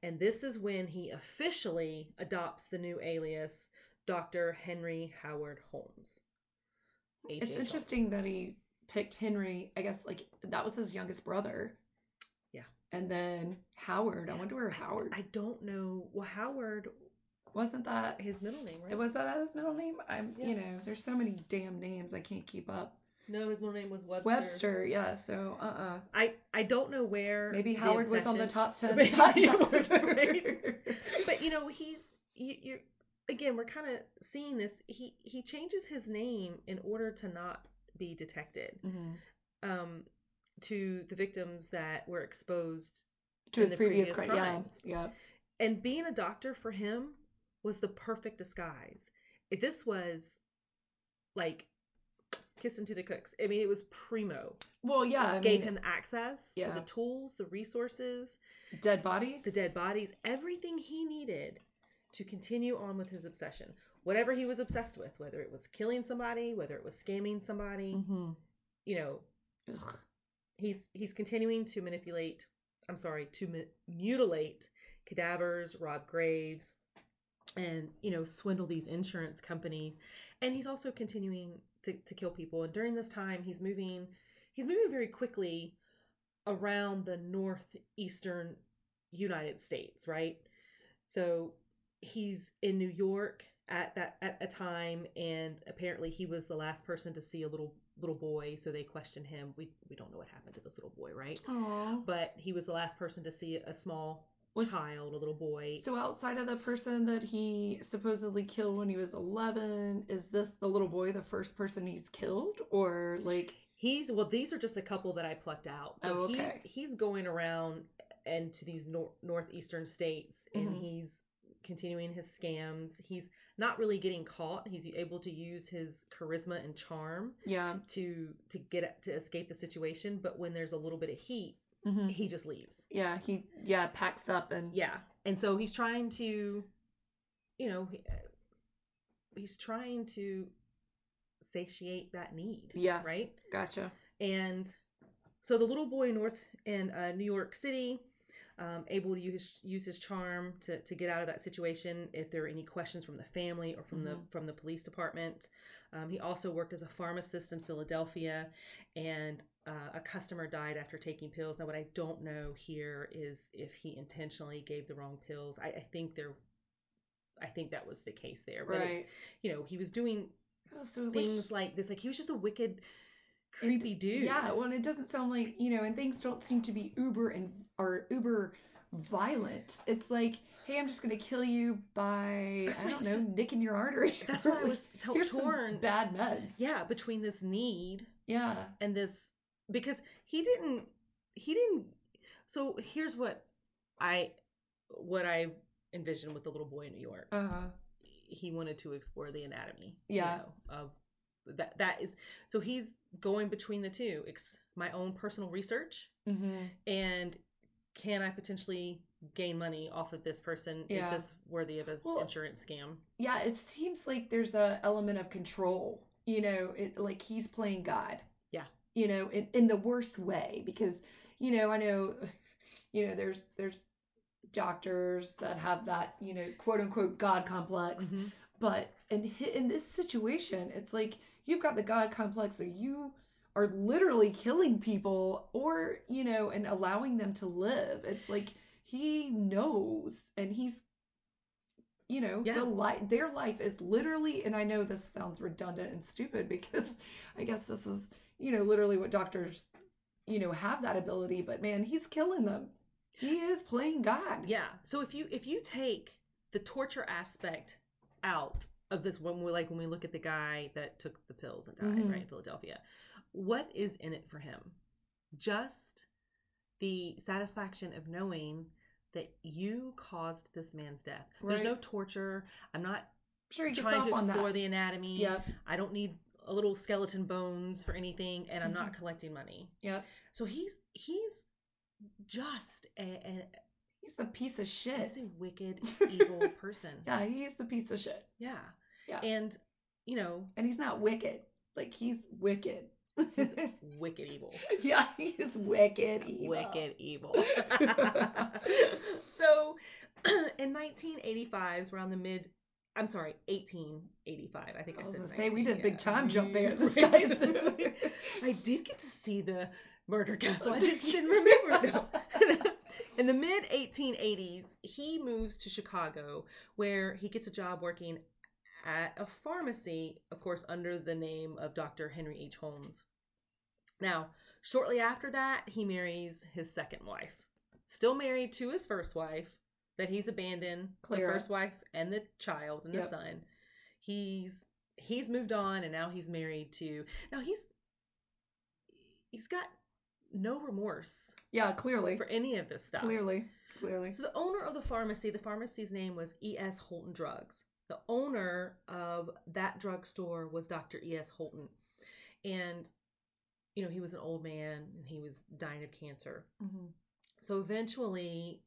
And this is when he officially adopts the new alias Dr. Henry Howard Holmes. H.H. It's Holmes. interesting that he picked Henry. I guess like that was his youngest brother. Yeah. And then Howard. I wonder where Howard I don't know. Well, Howard, wasn't that. his middle name, right? Was that his middle name? I'm. Yeah. You know, there's so many damn names I can't keep up. No, his middle name was Webster. Webster. Yeah. So uh uh I I don't know where. Maybe Howard was on the top ten. [laughs] Maybe that it was, [laughs] But you know, he's you, you're again. We're kind of seeing this. He he changes his name in order to not be detected. Mm-hmm. Um, to the victims that were exposed, To his previous, previous cri- crimes. yeah. and being a doctor for him was the perfect disguise. This was like kissing to the cooks. I mean, it was primo. Well, yeah. I Gave mean, him access to the tools, the resources, dead bodies. the dead bodies, everything he needed to continue on with his obsession. Whatever he was obsessed with, whether it was killing somebody, whether it was scamming somebody, Mm-hmm. you know, Ugh. he's he's continuing to manipulate. I'm sorry, to mu- mutilate cadavers, rob graves, and you know, swindle these insurance companies. And he's also continuing to, to kill people. And during this time, he's moving he's moving very quickly around the northeastern United States, right? So he's in New York at that at a time and apparently he was the last person to see a little little boy so they questioned him we we don't know what happened to this little boy right Aw. but he was the last person to see a small Was child, a little boy. so outside of the person that he supposedly killed when he was 11, is this the little boy the first person he's killed or like He's well, these are just a couple that I plucked out. So Oh, okay. he's he's going around and to these nor- northeastern states, and Mhm. he's continuing his scams. He's not really getting caught. He's able to use his charisma and charm yeah. to to get to escape the situation. But when there's a little bit of heat, hmm he just leaves. Yeah, he yeah, packs up and Yeah, and so he's trying to, you know, he- he's trying to satiate that need. Yeah. Right. gotcha. And so the little boy north in uh, New York City, um, able to use use his charm to, to get out of that situation. If there are any questions from the family or from the Mhm. from the police department, um, he also worked as a pharmacist in Philadelphia, and uh, a customer died after taking pills. Now, what I don't know here is if he intentionally gave the wrong pills. I, I think there, I think that was the case there. But it- Right. you know, he was doing Oh, so things like this. Like he was just a wicked, creepy dude. Yeah, well, and it doesn't sound like, you know, and things don't seem to be uber and or uber violent. It's like, hey, I'm just gonna kill you by That's I don't know, just- nicking your artery. That's why I was to- Here's torn. bad meds. Yeah, between this need Yeah. and this because he didn't he didn't so here's what I what I envisioned with the little boy in New York. Uh-huh. He wanted to explore the anatomy, Yeah. you know, of that that is so he's going between the two. Ex, my own personal research mm-hmm. and can I potentially gain money off of this person? Yeah. Is this worthy of an Well, insurance scam? Yeah, it seems like there's a element of control. You know, it like he's playing God. Yeah. You know, in in the worst way because you know I know, [laughs] you know there's there's doctors that have that you know quote unquote God complex, Mhm. but in in this situation it's like you've got the God complex, or you are literally killing people, or you know, and allowing them to live. It's like he knows, and he's you know Yeah. the life their life is literally and i know this sounds redundant and stupid [laughs] because i guess this is you know literally what doctors you know have that ability but man he's killing them he is playing god Yeah. So if you if you take the torture aspect out of this when we like when we look at the guy that took the pills and died Mhm. right in Philadelphia, what is in it for him? Just the satisfaction of knowing that you caused this man's death. There's no torture. I'm not sure he trying to explore the anatomy. yep I don't need a little skeleton bones for anything, and I'm not Mhm. collecting money. yep So he's he's just a, a he's a piece of shit he's a wicked, [laughs] evil person. yeah he's a piece of shit Yeah. Yeah. And you know, and he's not wicked like he's wicked he's [laughs] wicked evil. yeah he's wicked evil. Wicked evil. [laughs] so [clears throat] in 1985, is around the mid I'm sorry, 1885. I think I, I was said gonna say we did a big time jump there. [laughs] This guy's I did get to see the murder castle. I just didn't remember though. In the mid 1880s, he moves to Chicago, where he gets a job working at a pharmacy, of course, under the name of Dr. Henry H. Holmes. Now, shortly after that, he marries his second wife. Still married to his first wife, that he's abandoned the first wife and the child and Yep. the son. He's he's moved on and now he's married to now he's he's got no remorse yeah, clearly, for any of this stuff. clearly, clearly. So the owner of the pharmacy, the pharmacy's name was E.S. Holton Drugs. The owner of that drugstore was Dr. E.S. Holton. And you know, he was an old man and he was dying of cancer. Mhm. So eventually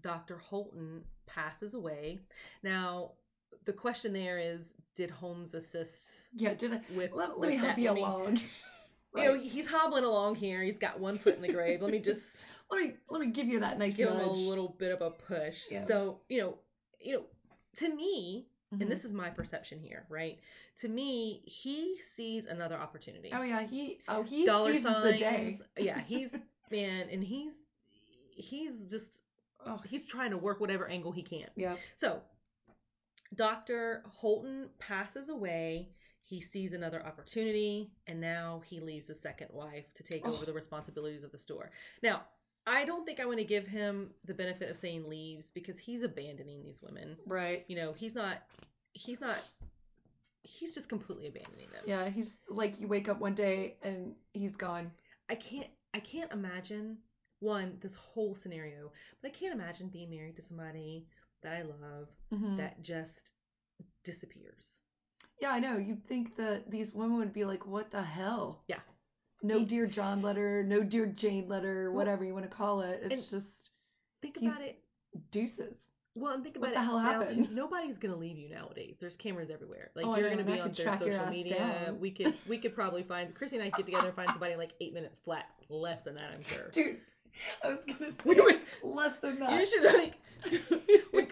Dr. Holton passes away. Now, the question there is did Holmes assist Yeah, did I? with Let, let with me help you along. [laughs] You know, he's hobbling along here. He's got one foot in the grave. Let me [laughs] just let me let me give you that nice give him a little bit of a push. Yeah. So, you know, you know, to me, Mhm. and this is my perception here, right? To me, he sees another opportunity. Oh yeah, he oh he Dollar seizes signs. the day. Yeah, he's [laughs] man, and he's he's just Oh he's trying to work whatever angle he can. yeah. So, Dr. Holton passes away. He sees another opportunity, and now he leaves his second wife to take Oh. over the responsibilities of the store. Now, I don't think I want to give him the benefit of saying leaves because he's abandoning these women. Right. You know, he's not. He's not. He's just completely abandoning them. Yeah, he's like you wake up one day and he's gone. I can't. I can't imagine one this whole scenario, but I can't imagine being married to somebody that I love Mhm. that just disappears. Yeah, I know. You'd think that these women would be like, "What the hell?" Yeah. No dear John letter, no dear Jane letter, Well, whatever you want to call it. It's just Think about it. deuces. Well, and think about What the it hell happened? too. [laughs] Nobody's gonna leave you nowadays. There's cameras everywhere. Like Oh, you're gonna be on their social media. down. We could we could probably find Chrissy and I get together and find somebody in like eight minutes flat. Less than that, I'm sure. Dude, I was gonna [laughs] say We would- less than that. You should like [laughs] when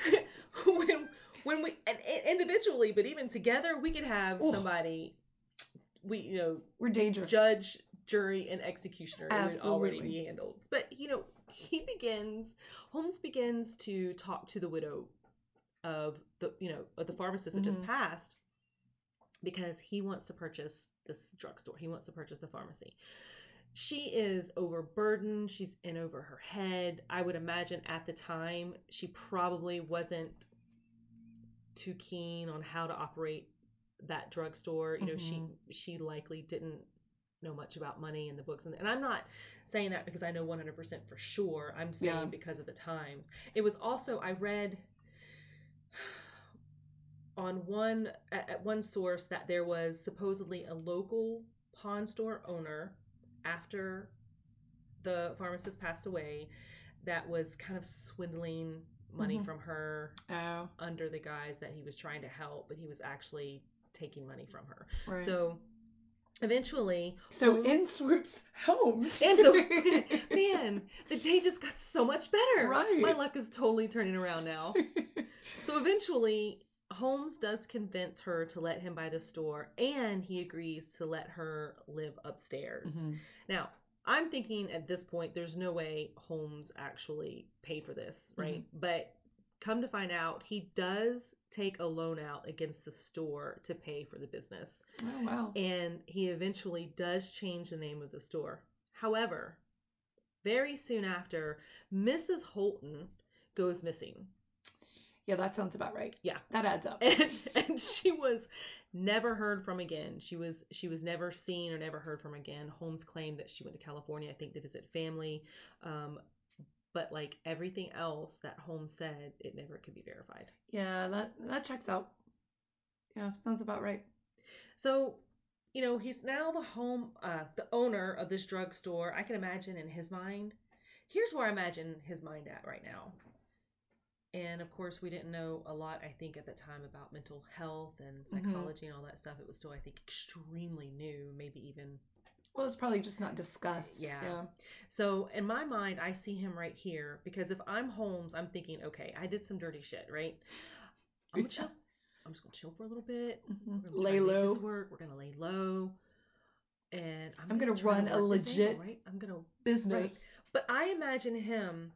when when we and, and individually, but even together, we could have Ooh. somebody. We you know We're dangerous. judge, jury, and executioner. It would already be handled. But you know, he begins. Holmes begins to talk to the widow of the you know of the pharmacist that just Mhm. passed because he wants to purchase this drugstore. He wants to purchase the pharmacy. She is overburdened. She's in over her head. I would imagine at the time she probably wasn't too keen on how to operate that drugstore. You know, Mhm. she she likely didn't know much about money and the books and, and I'm not saying that because I know 100% for sure. I'm saying Yeah. because of the times. It was also I read [sighs] on one at, one source that there was supposedly a local pawn store owner after the pharmacist passed away that was kind of swindling money Mhm. from her Oh, under the guise that he was trying to help, but he was actually taking money from her. right. So eventually, So Holmes- in swoops Holmes. and so [laughs] man, the day just got so much better. Right. My luck is totally turning around now. [laughs] So eventually, Holmes does convince her to let him buy the store, and he agrees to let her live upstairs. Mhm. Now, I'm thinking at this point, there's no way Holmes actually paid for this, right? But come to find out, he does take a loan out against the store to pay for the business. Oh wow. And he eventually does change the name of the store. However, very soon after, Mrs. Holton goes missing. Yeah, that sounds about right. Yeah. That adds up. and and she was never heard from again. She was she was never seen or never heard from again. Holmes claimed that she went to California, I think, to visit family. Um, but like everything else that Holmes said, it never could be verified. Yeah, that that checks out. Yeah, sounds about right. So, you know, he's now the home, uh, the owner of this drugstore. I can imagine in his mind. Here's where I imagine his mind at right now. And of course, we didn't know a lot, I think, at the time about mental health and Mhm. psychology and all that stuff. It was still, I think, extremely new, maybe even. Well, it's probably just not discussed. Yeah. Yeah. So, in my mind, I see him right here because if I'm Holmes, I'm thinking, okay, I did some dirty shit, right? I'm gonna chill. [laughs] I'm just gonna chill for a little bit. Mhm. Lay try to make low. work. We're gonna lay low, and I'm, I'm gonna, gonna run a this angle, legit right? I'm gonna. Business. But I imagine him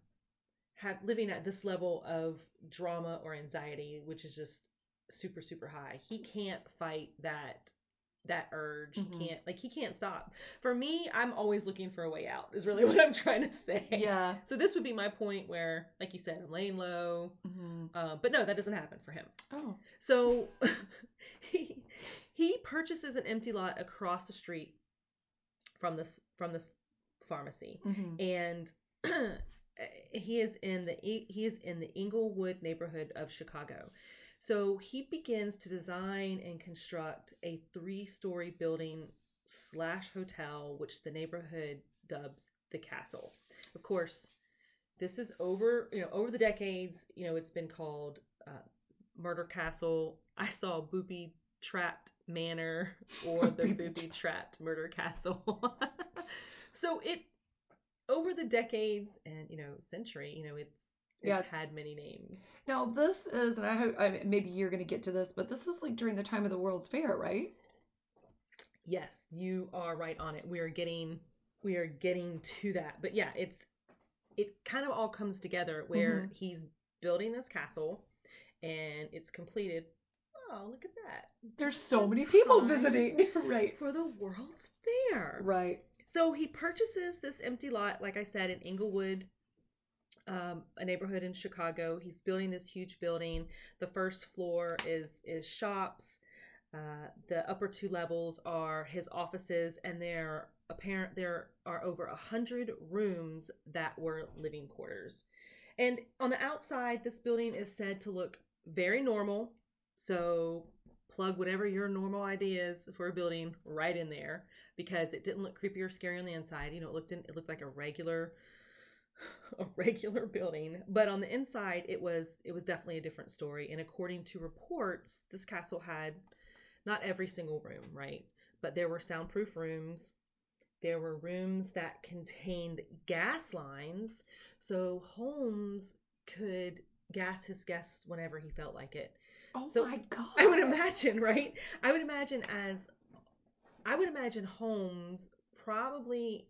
have living at this level of drama or anxiety, which is just super super high. He can't fight that that urge. Mhm. He can't like he can't stop. For me, I'm always looking for a way out. Is really [laughs] what I'm trying to say. Yeah. So this would be my point where, like you said, I'm laying low. hmm Um, but no, that doesn't happen for him. Oh. So [laughs] he he purchases an empty lot across the street from this from this pharmacy, hmm and [clears throat] he is in the he is in the Englewood neighborhood of Chicago. So he begins to design and construct a three-story building slash hotel, which the neighborhood dubs the Castle. Of course, this is over you know over the decades. You know it's been called uh, Murder Castle. I saw Booby Trapped Manor [laughs] or the Booby Booby Trapped Murder Castle. [laughs] so it over the decades and you know century, you know it's it's Yeah. had many names. Now this is, and I hope I mean, maybe you're gonna get to this, but this is like during the time of the World's Fair, right? Yes, you are right on it. We are getting we are getting to that. But yeah, it's it kind of all comes together where mm-hmm. he's building this castle and it's completed. Oh, look at that. There's Just so many people visiting. [laughs] right. for the World's Fair. Right. so he purchases this empty lot, like I said, in Englewood, um, a neighborhood in Chicago. He's building this huge building. The first floor is is shops. Uh, the upper two levels are his offices, and there apparent there are over a hundred rooms that were living quarters. And on the outside, this building is said to look very normal. So plug whatever your normal idea is for a building right in there because it didn't look creepy or scary on the inside. You know, it looked in, it looked like a regular [laughs] a regular building, but on the inside it was it was definitely a different story. And according to reports, this castle had not every single room, right? But there were soundproof rooms. There were rooms that contained gas lines, so Holmes could gas his guests whenever he felt like it. Oh So, my god. I would imagine, [laughs] right? I would imagine as I would imagine Holmes probably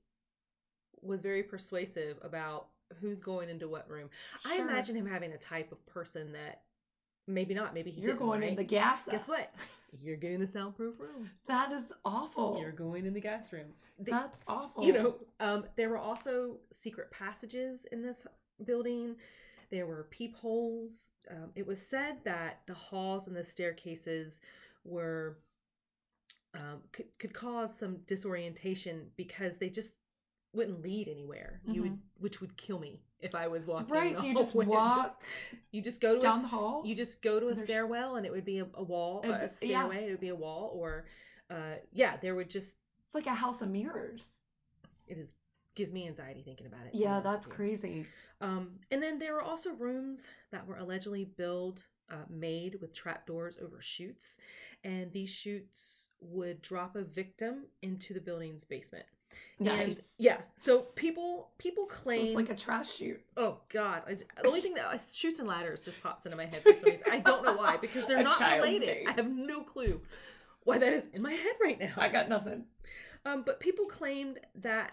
was very persuasive about who's going into what room. I imagine him having a type of person that maybe not, maybe he You're didn't, going in right? the gas. Guess what? [laughs] You're getting the soundproof room. That is awful. You're going in the gas room. The- That's awful. you know, um, there were also secret passages in this building. There were peepholes. Um, it was said that the halls and the staircases were um, could, could cause some disorientation because they just wouldn't lead anywhere. You would, which would kill me if I was walking. Mm-hmm. Right, the so you just [laughs] walk you just go to a down the hall, You just go to a there's- stairwell, and it would be a, a wall, a, a be- yeah. stairway. It would be a wall, or uh, yeah, there would just It's like a house of mirrors. it is gives me anxiety thinking about it. Yeah, that's crazy. Um, and then there were also rooms that were allegedly built, uh, made with trapdoors over chutes, and these chutes would drop a victim into the building's basement. And yeah, so people people So claim it's like a trash chute. Oh God! I, the only thing that Chutes and Ladders just pops into my head for some reason. I don't know why because they're [laughs] A not related. I have no clue why that is in my head right now. I got nothing. Um, but people claimed that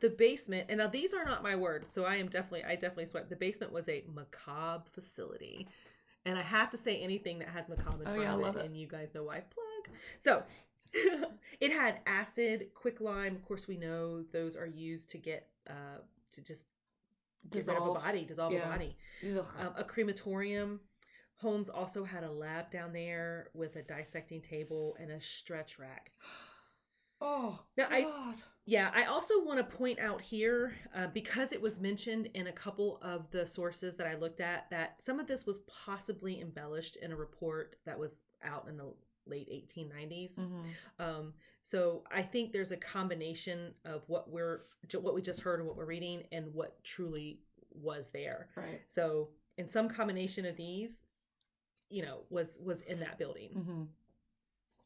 the basement, and now these are not my words, so I am definitely, I definitely swear, the basement was a macabre facility. And I have to say anything that has macabre in Oh, front yeah, I of love it, it. and you guys know why. Plug. So, [laughs] it had acid, quicklime. Of course, we know those are used to get, uh, to just get of a body, dissolve Yeah. a body. Um, a crematorium. Holmes also had a lab down there with a dissecting table and a stretch rack. [gasps] oh Now, I- God. Yeah, I also want to point out here, uh, because it was mentioned in a couple of the sources that I looked at, that some of this was possibly embellished in a report that was out in the late 1890s. Mhm. Um, so I think there's a combination of what we're, what we just heard and what we're reading, and what truly was there. Right. So, in some combination of these, you know, was was in that building. hmm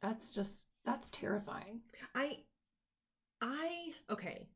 That's just that's terrifying. I, I, okay.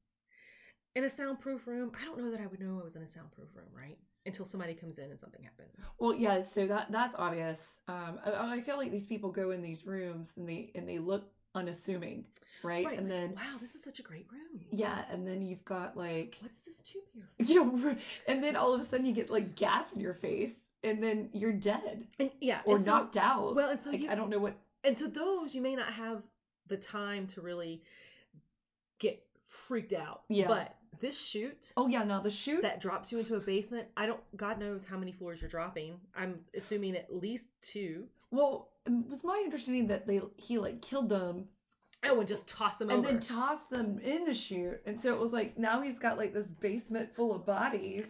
In a soundproof room, I don't know that I would know I was in a soundproof room, right? Until somebody comes in and something happens. Well, yeah, so that that's obvious. Um, I, I feel like these people go in these rooms and they and they look unassuming, right? Right. And like, then wow, this is such a great room. yeah, and then you've got like What's this tube here? [laughs] you know, and then all of a sudden you get like gas in your face, and then you're dead And yeah, or and so- knocked out. Well, and so like you, I don't know what. and so those you may not have the time to really get freaked out. Yeah. But this chute Oh yeah, now the chute. that drops you into a basement, I don't. God knows how many floors you're dropping. I'm assuming at least two. Well, um, it was my understanding that they he like killed them Oh, and just toss them and over. then tossed them in the chute, and so it was like now he's got like this basement full of bodies,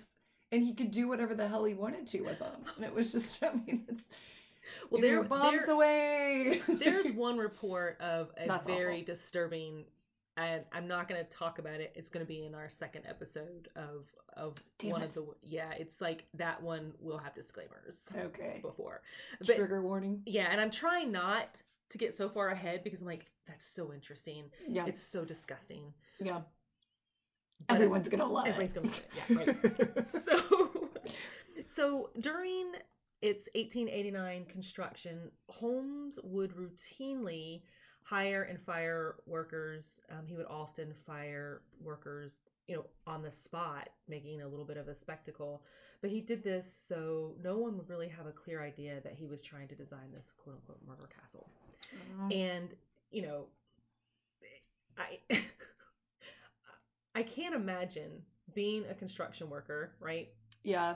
and he could do whatever the hell he wanted to with them, and it was just [laughs] I mean it's well, there, bombs there, away. [laughs] There's one report of a That's very awful. disturbing, and I'm not going to talk about it. It's going to be in our second episode of of Damn one it. of the yeah. It's like that one will have disclaimers okay. before, but Trigger warning. yeah, and I'm trying not to get so far ahead because I'm like that's so interesting. Yeah. It's so disgusting. yeah. But Everyone's gonna love everybody's it. Everyone's gonna love it. Yeah, right. [laughs] so so during its 1889 construction holmes would routinely hire and fire workers um, he would often fire workers you know on the spot making a little bit of a spectacle but he did this so no one would really have a clear idea that he was trying to design this quote unquote murder castle Um, and you know i [laughs] I can't imagine being a construction worker, right? Yeah.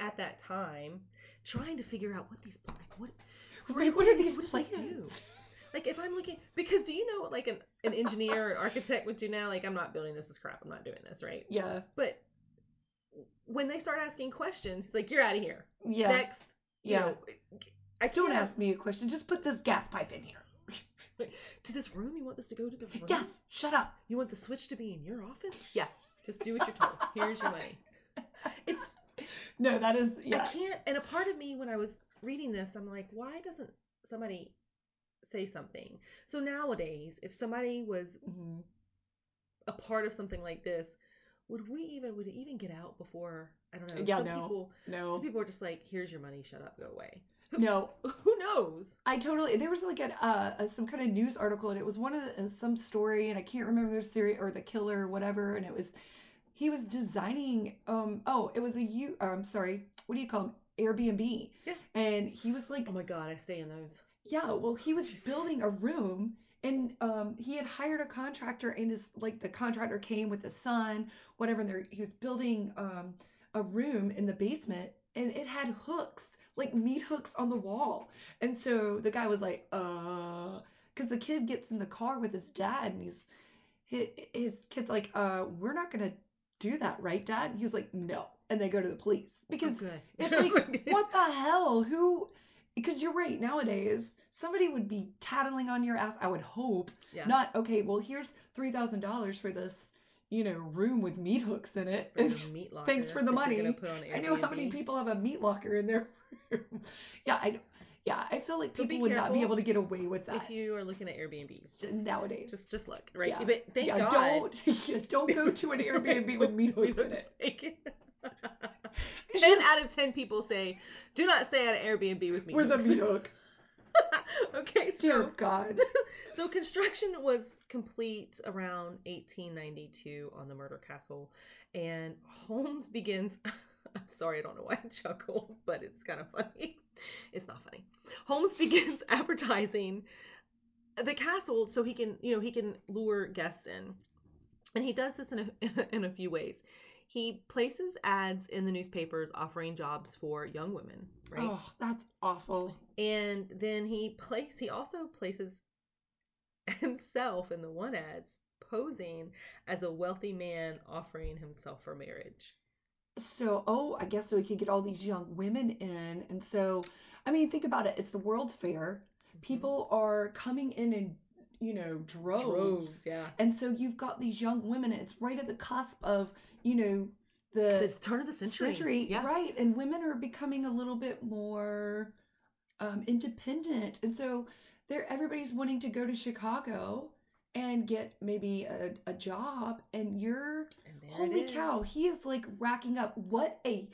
At that time, trying to figure out what these like what [laughs] Right. What are these what plans? do? Like if I'm looking because do you know what like an, an engineer or architect would do now? Like I'm not building this as crap. I'm not doing this, right? Yeah. But when they start asking questions, it's like you're out of here. Yeah. Next. You Yeah. know, I Don't can't- ask me a question. Just put this gas pipe in here. [laughs] to this room. You want this to go to the room? Yes. Shut up. You want the switch to be in your office? Yeah. Just do what you're told. Here's your money. [laughs] It's No, that is I can't. And a part of me, when I was reading this, I'm like, why doesn't somebody say something? So nowadays, if somebody was Mhm. a part of something like this, would we even would it even get out before? I don't know. Yeah, some no. people, No. some people are just like, here's your money, shut up, go away. [laughs] No. Who knows? I totally. There was like a, uh, a some kind of news article, and it was one of the, uh, some story, and I can't remember the series or the killer or whatever, and it was he was designing. Um. Oh, it was a you. I'm sorry. What do you call them? Airbnb. Yeah. And he was like, Oh my god, I stay in those. Yeah. Well, he was building a room, and um, he had hired a contractor, and his like the contractor came with his son, whatever. And there, he was building um a room in the basement, and it had hooks, like meat hooks on the wall. And so the guy was like, uh, because the kid gets in the car with his dad, and he's his, his kid's like, uh, we're not gonna do that, right, dad? And he was like, no. And they go to the police because good. it's [laughs] like, what the hell? Who? Because you're right. Nowadays, somebody would be tattling on your ass. I would hope. Yeah. Not okay. Well, here's three thousand dollars for this, you know, room with meat hooks in it. For your [laughs] meat locker Thanks for the money. You're gonna put on I know how many people have a meat locker in their [laughs] room. yeah, I. Yeah, I feel like So people would not be able to get away with that If you are looking at Airbnbs, just nowadays. just just look right. Yeah. But thank yeah, God. don't [laughs] yeah, don't go to an Airbnb with meat hooks in it. Ten out of ten people say, "Do not stay at an Airbnb with meat with a hooks." meat hook. [laughs] okay, so Dear God. [laughs] so construction was complete around 1892 on the murder castle, and Holmes begins. [laughs] I'm sorry, I don't know why I chuckle, but it's kind of funny. It's not funny. Holmes begins advertising the castle so he can, you know, he can lure guests in, and he does this in a in a, in a few ways. He places ads in the newspapers offering jobs for young women, right? Oh, that's awful. and then he place he also places himself in the one ads posing as a wealthy man offering himself for marriage. So, oh, I guess so he could get all these young women in. And so, I mean, think about it. It's the World's Fair. Mm-hmm. People are coming in in, you know, droves. droves, yeah. And so you've got these young women. and It's right at the cusp of, you know, The the turn of the century. century, yeah. right? And women are becoming a little bit more um, independent, and so they're everybody's wanting to go to Chicago and get maybe a, a job, and you're And holy cow, he is like racking up what a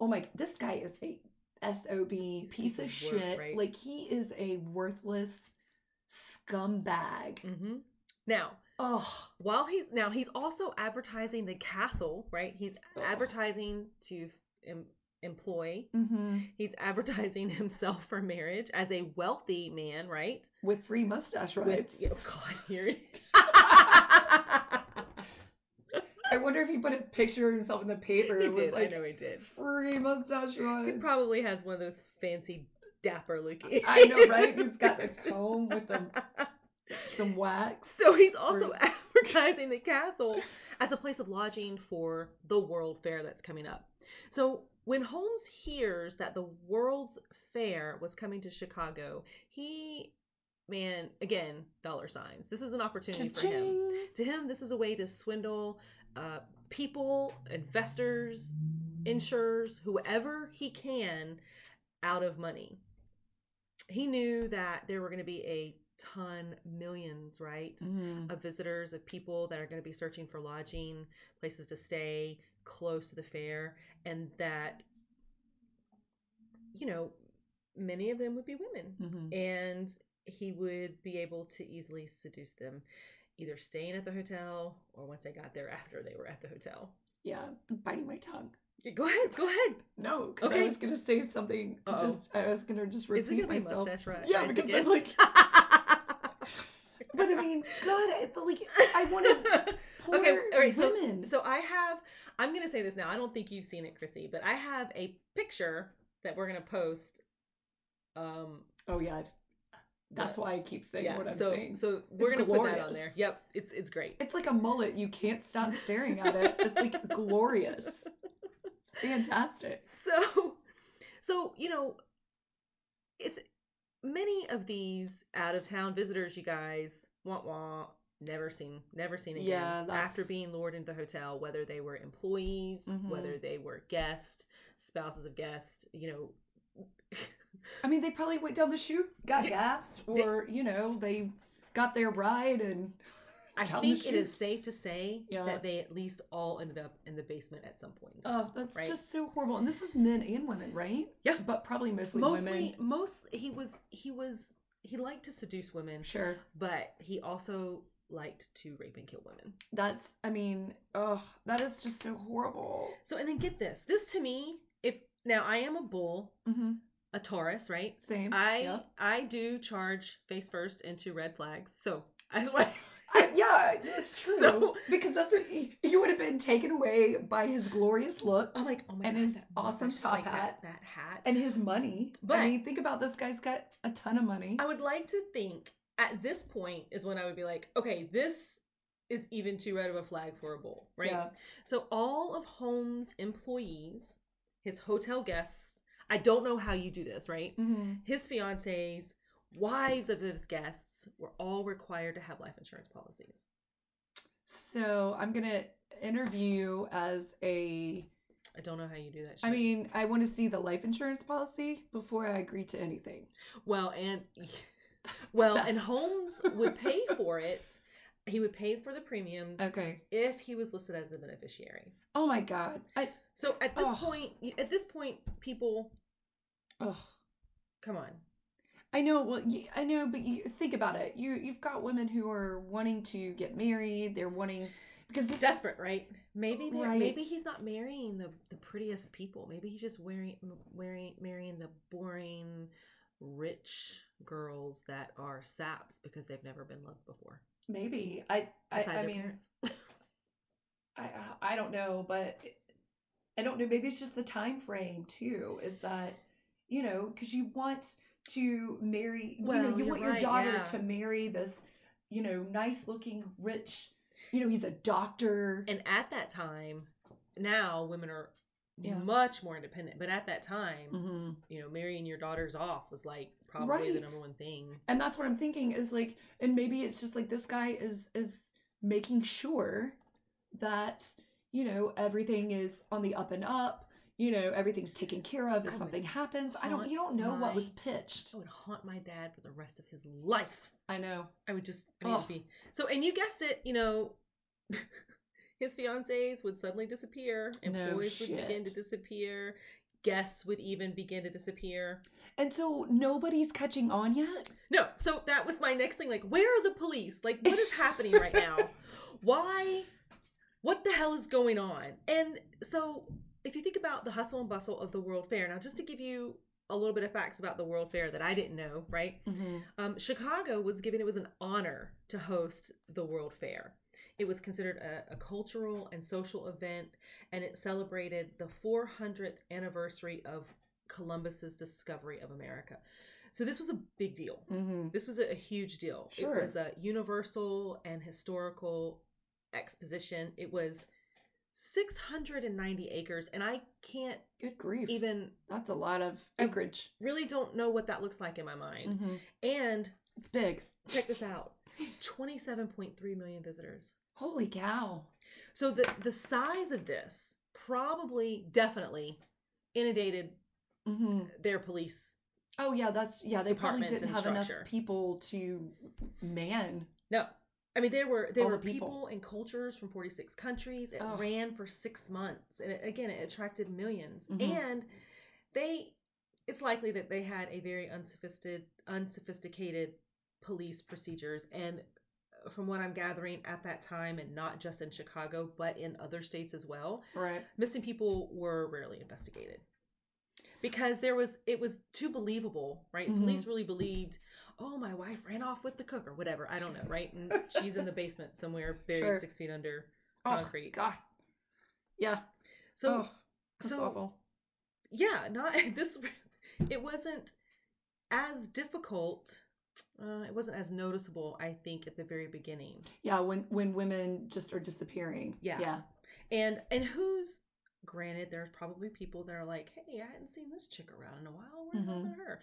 oh my this guy is a sob piece piece of of work, shit, right? like he is a worthless scumbag. hmm Now, Oh, while he's now he's also advertising the castle, right? He's advertising to em, employ. hmm He's advertising [laughs] himself for marriage as a wealthy man, right? with free mustache With- oh God, here it I wonder if he put a picture of himself in the paper. He It was did. like I know he did. free mustache rides. He probably has one of those fancy dapper looking. I know, right? He's got the [laughs] comb with the some wax. So he's also Whereas- [laughs] advertising the castle as a place of lodging for the World Fair that's coming up. So when Holmes hears that the World's Fair was coming to Chicago, he, man, again, dollar signs. This is an opportunity for him. To him, this is a way to swindle uh, people, investors, insurers, whoever he can out of money. He knew that there were going to be a ton, millions, right, Mm. of visitors, of people that are going to be searching for lodging, places to stay close to the fair, and that, you know, many of them would be women Mhm. and he would be able to easily seduce them either staying at the hotel or once they got there after they were at the hotel Yeah, I'm biting my tongue. Go ahead go ahead No, because I was gonna say something. Uh-oh. Just I was gonna just is it repeat gonna be myself. mustache ri- Yeah, because? I'm like, [laughs] [laughs] but I mean, God, I, like I want to. [laughs] Poor okay, all right. So, women. so I have. I'm gonna say this now. I don't think you've seen it, Chrissy, but I have a picture that we're gonna post. Um, oh yeah, I've, that's why I keep saying yeah. what I'm so, saying. so we're It's gonna put that on there. Yep. It's it's great. It's like a mullet. You can't stop staring at it. It's like glorious. Fantastic. So, so you know, it's many of these out of town visitors. You guys, wah wah, never seen, never seen again. Yeah, that's- After being lured into the hotel, whether they were employees, Mhm. whether they were guests, spouses of guests, you know. I mean, they probably went down the chute, got [laughs] Yeah, gas, they- or you know, they got their ride and I the think it is safe to say Yeah. that they at least all ended up in the basement at some point. Oh, that's right? just so horrible. And this is men and women, right? Yeah. But probably mostly, mostly, women. most he was he was he liked to seduce women, Sure. but he also liked to rape and kill women. That's, I mean, oh, that is just so horrible. So and then get this. This to me, if now I am a bull, hmm a Taurus, right? Same. I Yep. I do charge face first into red flags. So [laughs] I why I, yeah, that's [laughs] true. So- because that's you would have been taken away by his glorious looks I'm like, oh my and god, his that awesome top like, hat that, hat. and his money. But- I mean, think about this guy's got a ton of money. I would like to think at this point is when I would be like, okay, this is even too red of a flag for a bull, right? Yeah. So all of Holmes' employees, his hotel guests, I don't know how you do this, right? hmm His fiancées, wives of his guests were all required to have life insurance policies. So I'm gonna interview you as a. I don't know how you do that. I mean, I want to see the life insurance policy before I agree to anything. well, and [laughs] well, and Holmes would pay [laughs] for it. He would pay for the premiums Okay. if he was listed as the beneficiary. Oh my God. I. So at this Ugh. point, at this point, people, Ugh. come on. I know. Well, I know, but you think about it. You you've got women who are wanting to get married. They're wanting because this Desperate, right? Maybe they Right. maybe he's not marrying the the prettiest people. Maybe he's just wearing wearing marrying the boring rich girls that are saps because they've never been loved before. maybe. I I, I mean, parents. [laughs] I I don't know, but I don't know. Maybe it's just the time frame too. Is that you know because you want to marry. you know, you want your right, daughter yeah. to marry this, you know, nice looking, rich. You know, he's a doctor. And at that time, now women are Yeah. much more independent. But at that time, hmm you know, marrying your daughters off was like probably the number one thing. And that's what I'm thinking is like, and maybe it's just like this guy is is making sure that you know everything is on the up and up. You know everything's taken care of if something happens. I don't. You don't know what was pitched. I would haunt my dad for the rest of his life. I know. I would just, I mean, be so. And you guessed it, you know, [laughs] his fiancées would suddenly disappear. No Employees would begin to disappear. Guests would even begin to disappear. And so nobody's catching on yet. No, so that was my next thing. Like, where are the police? Like, what is happening right now? [laughs] Why? What the hell is going on? And so, if you think about the hustle and bustle of the World Fair, now just to give you a little bit of facts about the World Fair that I didn't know, right? Mm-hmm. Um, Chicago was given it was an honor to host the World Fair. It was considered a, a cultural and social event, and it celebrated the 400th anniversary of Columbus's discovery of America. So this was a big deal. Mm-hmm. This was a, a huge deal. Sure. It was a universal and historical exposition. It was 690 acres, and I can't Good grief. even That's a lot of acreage. really don't know what that looks like in my mind. Mm-hmm. And It's big. check this out [laughs] 27.3 million visitors. Holy cow. So the the size of this probably definitely inundated Mm-hmm. their police. Oh yeah, that's yeah. They probably Departments didn't and have enough people to man. No. I mean there were there All were the people. people. and cultures from 46 countries. It Ugh. ran for 6 months and it, again it attracted 1000000s Mhm. And they it's likely that they had a very unsophisticated unsophisticated police procedures and from what I'm gathering at that time and not just in Chicago but in other states as well Right. missing people were rarely investigated. because there was it was too believable, right? Mhm. Police really believed, oh, my wife ran off with the cook or whatever. I don't know, right? And [laughs] she's in the basement somewhere, buried Sure. six feet under concrete. Oh, concrete. God. Yeah. So oh, so awful. yeah, not [laughs] this. It wasn't as difficult. Uh, it wasn't as noticeable, I think, at the very beginning. Yeah, when when women just are disappearing. Yeah. Yeah. And and who's granted, there's probably people that are like, hey, I hadn't seen this chick around in a while. What Mhm. happened to her?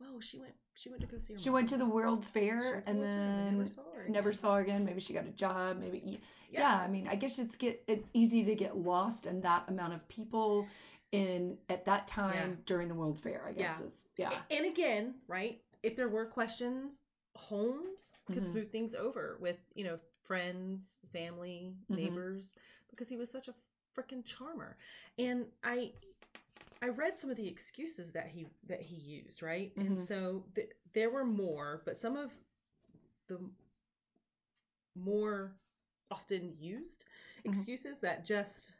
Well, she went. She went to go see her. She mom. went to the World's Fair and World's Fair and then never saw her. never again. saw her again. Maybe she got a job. Maybe yeah. Yeah. I mean, I guess it's get it's easy to get lost in that amount of people in at that time Yeah. during the World's Fair. I guess Yeah. is yeah. And again, right? If there were questions, Holmes could Mhm. smooth things over with, you know, friends, family, Mhm. neighbors, because he was such a freaking charmer. And I I read some of the excuses that he that he used, right? And Mhm. so th- there were more, but some of the more often used Mhm. excuses that just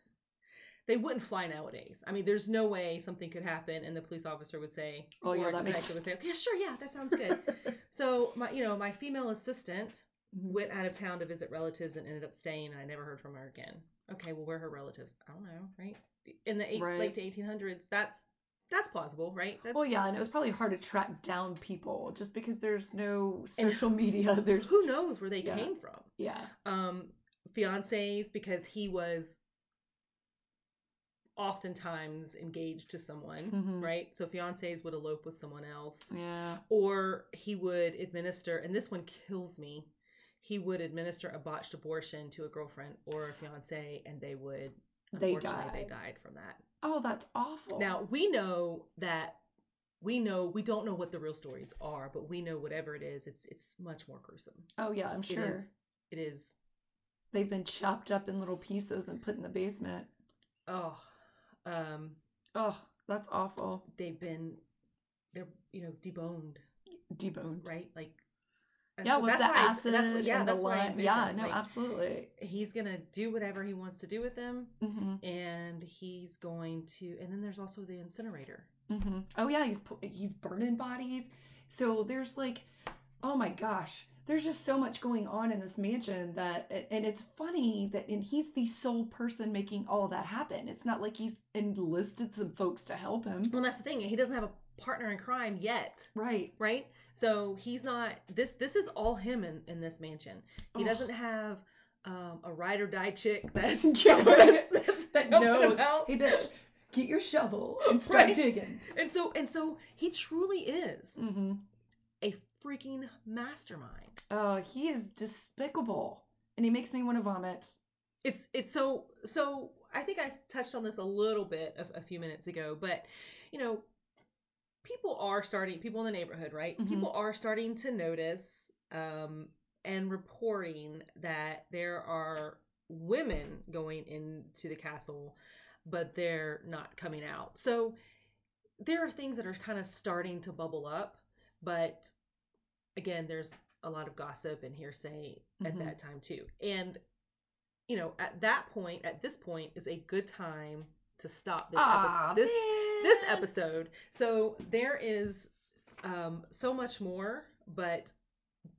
they wouldn't fly nowadays. I mean, there's no way something could happen and the police officer would say, Oh, yeah, or that makes detective would say, okay, sure, yeah, that sounds good. [laughs] so my, you know, my female assistant Mhm. went out of town to visit relatives and ended up staying, and I never heard from her again. Okay, well, where are her relatives? I don't know, right? In the eight, Right. late to 1800s, that's that's plausible, right? That's, Well, yeah, and it was probably hard to track down people just because there's no social media. [laughs] There's Who knows where they Yeah. came from? yeah. Um, fiancés because he was oftentimes engaged to someone, Mhm. right? So fiancés would elope with someone else. Yeah. or he would administer and this one kills me he would administer a botched abortion to a girlfriend or a fiance and they would They unfortunately they died. died from that Oh, that's awful. now we know that we know we don't know what the real stories are but we know whatever it is it's it's much more gruesome Oh yeah, I'm sure. it is it is They've been chopped up in little pieces and put in the basement. oh um Oh, that's awful. they've been they're you know deboned Deboned. right like Yeah, what- with the I- acid what, yeah, and the lime. Yeah, no, like, absolutely. he's gonna do whatever he wants to do with them hmm and he's going to and then there's also the incinerator hmm Oh yeah, he's he's burning bodies. So there's like, oh my gosh, there's just so much going on in this mansion that, and it's funny that, and he's the sole person making all that happen. It's not like he's enlisted some folks to help him. well that's the thing he doesn't have a partner in crime yet Right. right so he's not this this is all him in, in this mansion he Oh. doesn't have um, a ride or die chick [laughs] that's, Yeah, that's, that's [laughs] That knows. out. Hey, bitch, get your shovel and [laughs] start Right. digging. and so and so he truly is mm-hmm. a freaking mastermind Oh, he is despicable, and he makes me want to vomit. it's it's so so i think I touched on this a little bit a, a few minutes ago but you know people are starting people in the neighborhood right Mhm. people are starting to notice um and reporting that there are women going into the castle but they're not coming out so there are things that are kind of starting to bubble up but again there's a lot of gossip and hearsay at Mhm. that time too and you know at that point at this point is a good time to stop this episode this this episode so there is um so much more but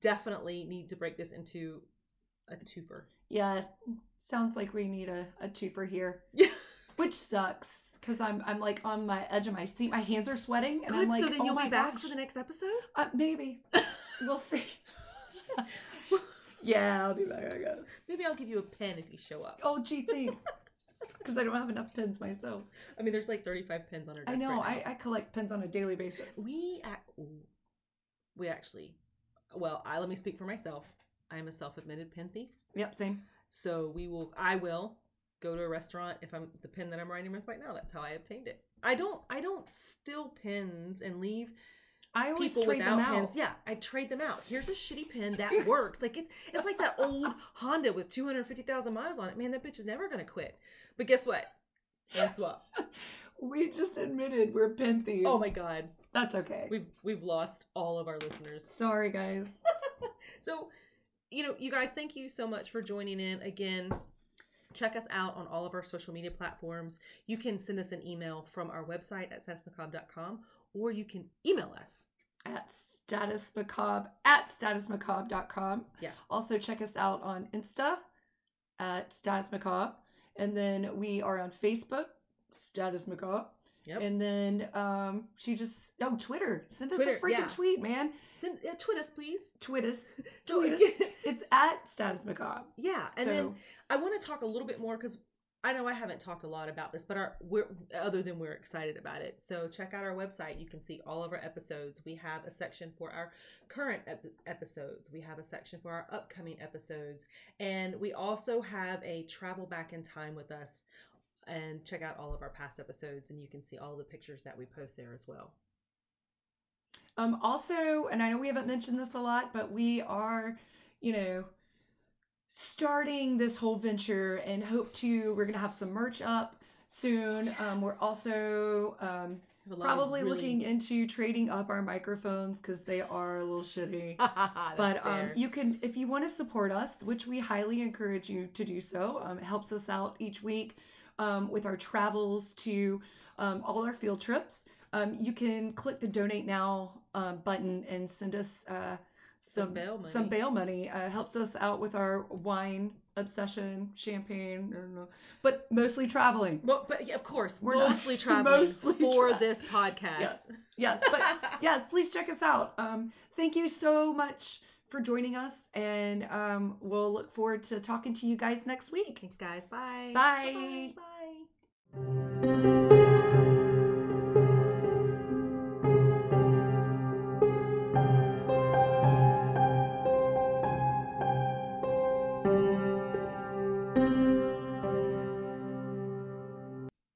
definitely need to break this into a twofer Yeah, sounds like we need a, a twofer here, yeah which sucks because I'm I'm like on my edge of my seat. My hands are sweating, and good I'm like, so then oh you'll my be back gosh. for the next episode Uh, maybe [laughs] we'll see. [laughs] [laughs] yeah, I'll be back, I guess. maybe i'll give you a pen if you show up Oh, gee, thanks. Because I don't have enough pins myself. i mean there's like 35 pins on our desk I know. right. I, I collect pins on a daily basis. We ac- we actually, well, I let me speak for myself. I am a self-admitted pin thief. Yep, same. So we will, I will go to a restaurant if I'm the pin that I'm writing with right now. That's how I obtained it. I don't, I don't steal pins and leave I always people trade without them out. pens. Yeah, I trade them out. Here's a shitty pin that [laughs] works. Like it's, it's like that old Honda with 250,000 miles on it. Man, that bitch is never gonna quit. But guess what? Guess what? [laughs] We just admitted we're pen. Oh my god, That's okay. we've we've lost all of our listeners. Sorry, guys. [laughs] So, you know, you guys, thank you so much for joining in again. Check us out on all of our social media platforms. You can send us an email from our website at statusmacabre.com or you can email us. at statusmacabre at statusmacabre.com. Yeah. Also check us out on Insta at statusmacabre. And then we are on Facebook, Status Macabre. Yep. And then um, she just oh Twitter. Send us Twitter, a freaking yeah. tweet, man. Send uh, tweet us, please. Tweet us. [laughs] So Tweet us. It's at Status Macabre. yeah, and so, then I want to talk a little bit more because I know I haven't talked a lot about this, but our we're other than we're excited about it. So check out our website. You can see all of our episodes. We have a section for our current ep- episodes. We have a section for our upcoming episodes, and we also have a travel back in time with us. And check out all of our past episodes, and you can see all the pictures that we post there as well. um, also, and I know we haven't mentioned this a lot, but we are, you know, starting this whole venture and hope to we're gonna have some merch up soon. Um, we're also um, We have a lot of probably really- looking into trading up our microphones because they are a little shitty. [laughs] But um, you can if you want to support us which we highly encourage you to do so um, it helps us out each week um, with our travels to um, all our field trips um, you can click the donate now um, button and send us uh, Some bail money. some bail money uh, helps us out with our wine obsession champagne I don't know, but mostly traveling Well, but yeah, of course, We're mostly [laughs] traveling mostly for tra- this [laughs] podcast. yes yes but [laughs] yes please check us out um, thank you so much for joining us and um, we'll look forward to talking to you guys next week Thanks, guys. Bye. Bye. Bye. Bye.